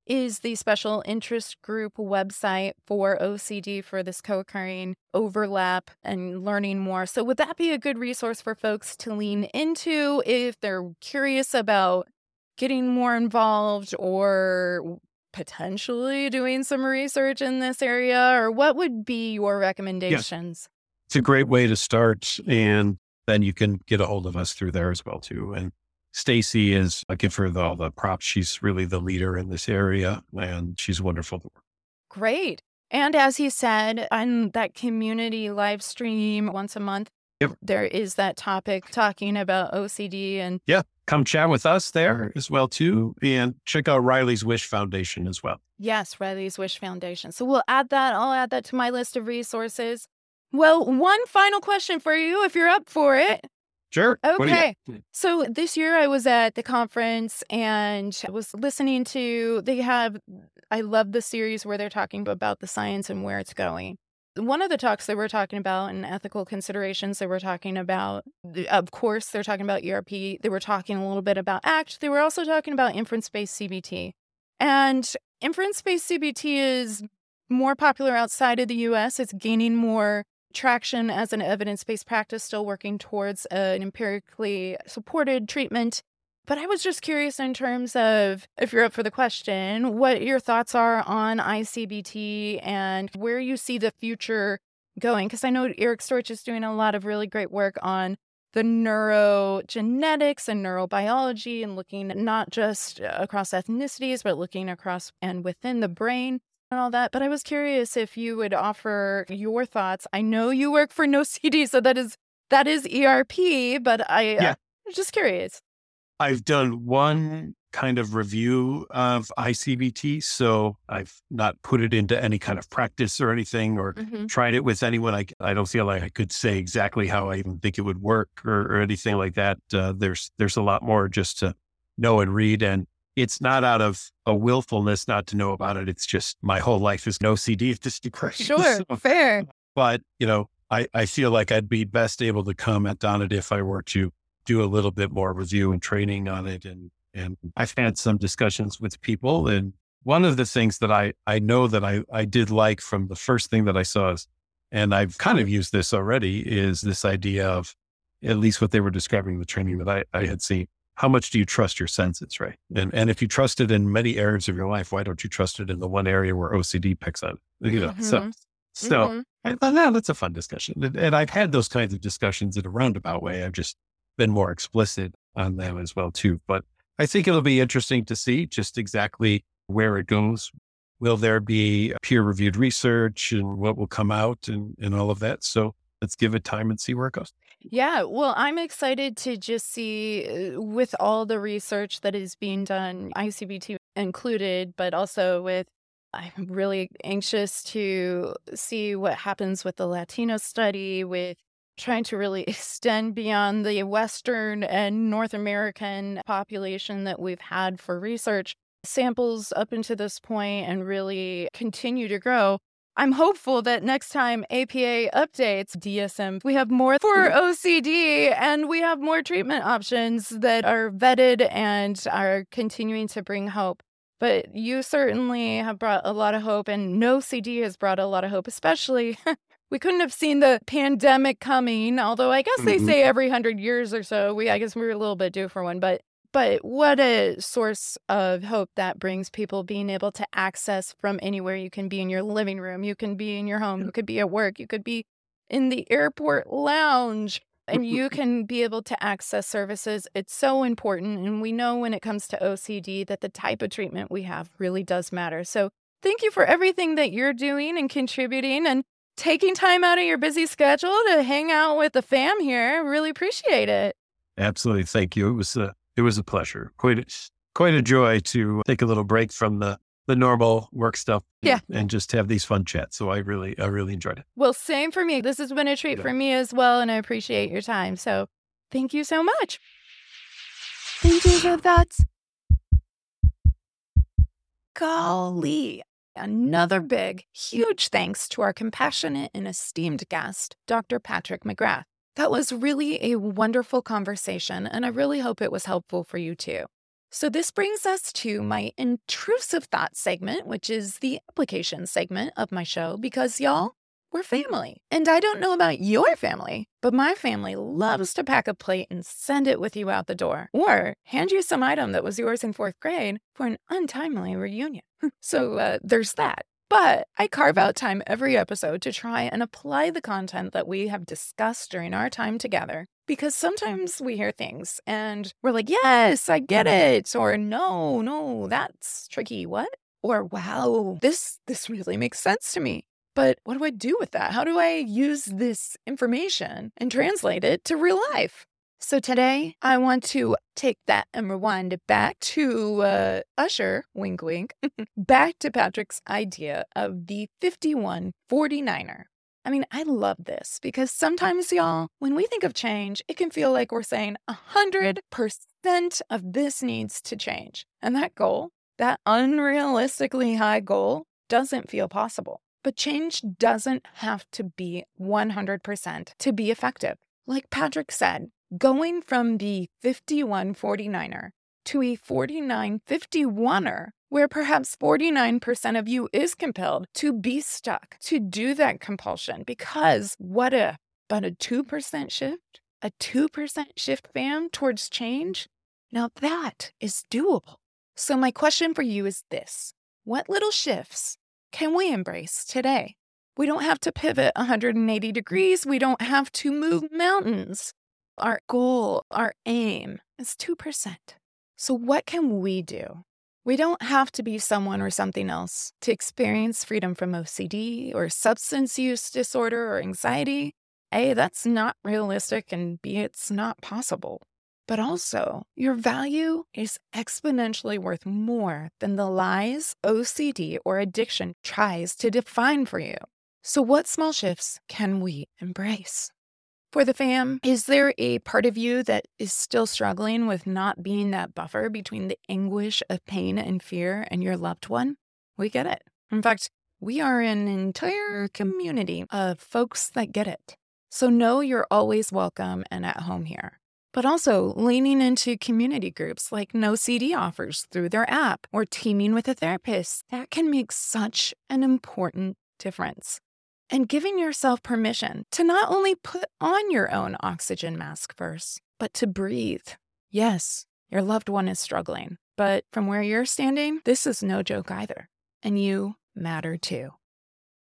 is the special interest group website for OCD for this co occurring overlap and learning more. So, would that be a good resource for folks to lean into if they're curious about getting more involved or potentially doing some research in this area or what would be your recommendations? Yes. It's a great way to start and then you can get a hold of us through there as well too. And Stacy is I give her the, all the props. She's really the leader in this area and she's wonderful. Great. And as he said on that community live stream once a month, Yep. There is that topic talking about OCD and yeah, come chat with us there as well too, and check out Riley's Wish Foundation as well. Yes, Riley's Wish Foundation. So we'll add that. I'll add that to my list of resources. Well, one final question for you, if you're up for it. Sure. Okay. So this year I was at the conference and I was listening to, they have, I love the series where they're talking about the science and where it's going one of the talks they were talking about and ethical considerations they were talking about of course they're talking about erp they were talking a little bit about act they were also talking about inference-based cbt and inference-based cbt is more popular outside of the us it's gaining more traction as an evidence-based practice still working towards an empirically supported treatment but I was just curious in terms of, if you're up for the question, what your thoughts are on ICBT and where you see the future going. Because I know Eric Storch is doing a lot of really great work on the neurogenetics and neurobiology and looking not just across ethnicities, but looking across and within the brain and all that. But I was curious if you would offer your thoughts. I know you work for NoCD, so that is that is ERP, but I uh, yeah. uh, just curious. I've done one kind of review of ICBT. So I've not put it into any kind of practice or anything or mm-hmm. tried it with anyone. I, I don't feel like I could say exactly how I even think it would work or, or anything like that. Uh, there's, there's a lot more just to know and read. And it's not out of a willfulness not to know about it. It's just my whole life is NoCD at this degree. Sure. so, fair. But, you know, I, I feel like I'd be best able to comment on it if I were to do a little bit more review and training on it. And, and I've had some discussions with people. And one of the things that I, I know that I, I did like from the first thing that I saw is, and I've kind of used this already, is this idea of at least what they were describing the training that I, I had seen. How much do you trust your senses, right? And and if you trust it in many areas of your life, why don't you trust it in the one area where OCD picks on? You know, mm-hmm. so so mm-hmm. I thought, yeah, that's a fun discussion. And, and I've had those kinds of discussions in a roundabout way. I've just been more explicit on them as well too. But I think it'll be interesting to see just exactly where it goes. Will there be peer reviewed research and what will come out and, and all of that? So let's give it time and see where it goes. Yeah, well, I'm excited to just see uh, with all the research that is being done, ICBT included, but also with I'm really anxious to see what happens with the Latino study, with trying to really extend beyond the Western and North American population that we've had for research. samples up until this point and really continue to grow. I'm hopeful that next time APA updates DSM, we have more for. OCD and we have more treatment options that are vetted and are continuing to bring hope. But you certainly have brought a lot of hope, and NoCD has brought a lot of hope, especially. we couldn't have seen the pandemic coming, although I guess they mm-hmm. say every hundred years or so. We, I guess, we are a little bit due for one, but but what a source of hope that brings people being able to access from anywhere. You can be in your living room, you can be in your home, you could be at work, you could be in the airport lounge, and you can be able to access services. It's so important. And we know when it comes to OCD that the type of treatment we have really does matter. So thank you for everything that you're doing and contributing and taking time out of your busy schedule to hang out with the fam here. Really appreciate it. Absolutely. Thank you. It was a, it was a pleasure. Quite a, quite a joy to take a little break from the the normal work stuff. Yeah. And just have these fun chats. So I really, I really enjoyed it. Well, same for me. This has been a treat yeah. for me as well. And I appreciate your time. So thank you so much. Thank you for that. Golly. Another big, huge thanks to our compassionate and esteemed guest, Dr. Patrick McGrath. That was really a wonderful conversation, and I really hope it was helpful for you too. So, this brings us to my intrusive thought segment, which is the application segment of my show, because y'all, we're family. And I don't know about your family, but my family loves to pack a plate and send it with you out the door, or hand you some item that was yours in fourth grade for an untimely reunion. so, uh, there's that. But I carve out time every episode to try and apply the content that we have discussed during our time together. Because sometimes we hear things and we're like, yes, I get it. Or no, no, that's tricky. What? Or wow, this this really makes sense to me. But what do I do with that? How do I use this information and translate it to real life? So today I want to take that and rewind it back to uh, Usher, wink wink, back to Patrick's idea of the 5149er. I mean, I love this because sometimes, y'all, when we think of change, it can feel like we're saying 100% of this needs to change. And that goal, that unrealistically high goal, doesn't feel possible. But change doesn't have to be 100% to be effective. Like Patrick said, going from the 5149er to a 4951er, where perhaps 49% of you is compelled to be stuck, to do that compulsion, because what if but a 2% shift, a 2% shift, fam, towards change? Now that is doable. So, my question for you is this What little shifts can we embrace today? We don't have to pivot 180 degrees. We don't have to move mountains. Our goal, our aim is 2%. So, what can we do? We don't have to be someone or something else to experience freedom from OCD or substance use disorder or anxiety. A, that's not realistic, and B, it's not possible. But also, your value is exponentially worth more than the lies OCD or addiction tries to define for you. So, what small shifts can we embrace? For the fam, is there a part of you that is still struggling with not being that buffer between the anguish of pain and fear and your loved one? We get it. In fact, we are an entire community of folks that get it. So know you're always welcome and at home here. But also leaning into community groups like NoCD offers through their app or teaming with a therapist, that can make such an important difference and giving yourself permission to not only put on your own oxygen mask first, but to breathe. Yes, your loved one is struggling, but from where you're standing, this is no joke either. And you matter too.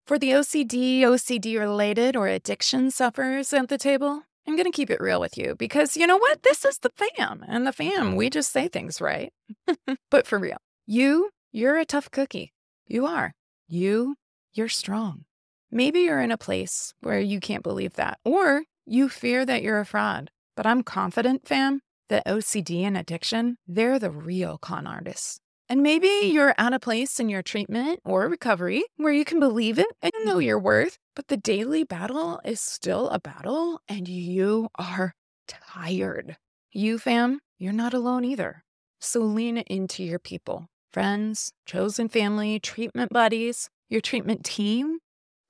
For the OCD, OCD related, or addiction sufferers at the table, I'm going to keep it real with you because you know what? This is the fam, and the fam, we mm-hmm. just say things right. but for real, you, you're a tough cookie. You are. You, you're strong. Maybe you're in a place where you can't believe that, or you fear that you're a fraud. But I'm confident, fam, that OCD and addiction, they're the real con artists. And maybe you're at a place in your treatment or recovery where you can believe it and know mm-hmm. your worth, but the daily battle is still a battle and you are tired. You, fam, you're not alone either. So lean into your people. friends, chosen family, treatment buddies, your treatment team,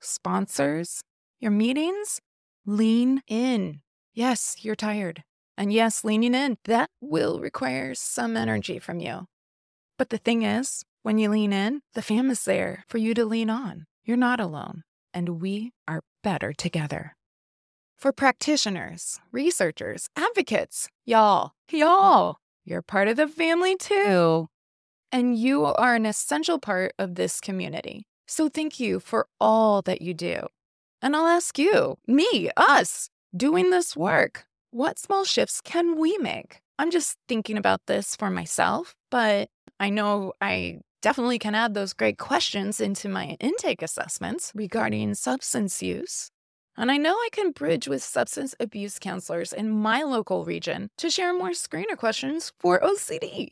sponsors, your meetings. Lean in. Yes, you're tired. And yes, leaning in, that will require some energy from you. But the thing is, when you lean in, the fam is there for you to lean on. You're not alone, and we are better together. For practitioners, researchers, advocates, y'all, y'all, you're part of the family too. And you are an essential part of this community. So thank you for all that you do. And I'll ask you, me, us, doing this work, what small shifts can we make? I'm just thinking about this for myself, but I know I definitely can add those great questions into my intake assessments regarding substance use. And I know I can bridge with substance abuse counselors in my local region to share more screener questions for OCD.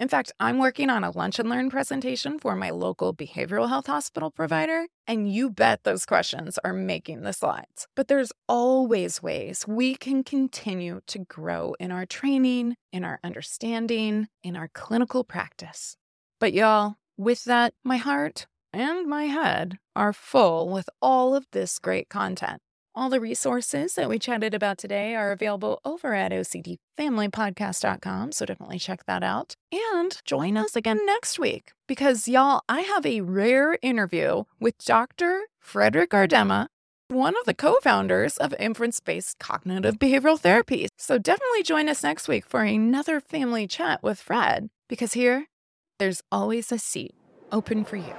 In fact, I'm working on a lunch and learn presentation for my local behavioral health hospital provider, and you bet those questions are making the slides. But there's always ways we can continue to grow in our training, in our understanding, in our clinical practice. But y'all, with that, my heart and my head are full with all of this great content. All the resources that we chatted about today are available over at OCDFamilyPodcast.com, so definitely check that out. And join us again next week because, y'all, I have a rare interview with Dr. Frederick Aardema, one of the co founders of inference based cognitive behavioral therapy. So definitely join us next week for another family chat with Fred because here, there's always a seat open for you.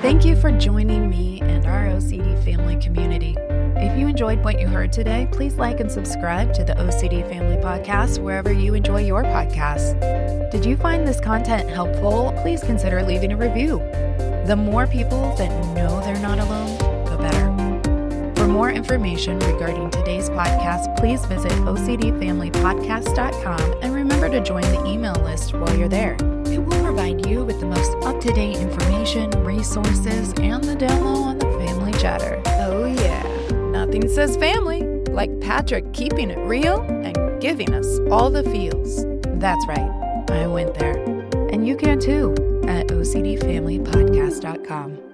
Thank you for joining me and our OCD family community. If you enjoyed what you heard today, please like and subscribe to the OCD Family Podcast wherever you enjoy your podcasts. Did you find this content helpful? Please consider leaving a review. The more people that know they're not alone, the better. For more information regarding today's podcast, please visit OCDFamilyPodcast.com and remember to join the email list while you're there. It will provide you with the most up to date information, resources, and the down low on the family chatter. Oh, yeah. Nothing says family like Patrick keeping it real and giving us all the feels. That's right, I went there. And you can too at OCDFamilyPodcast.com.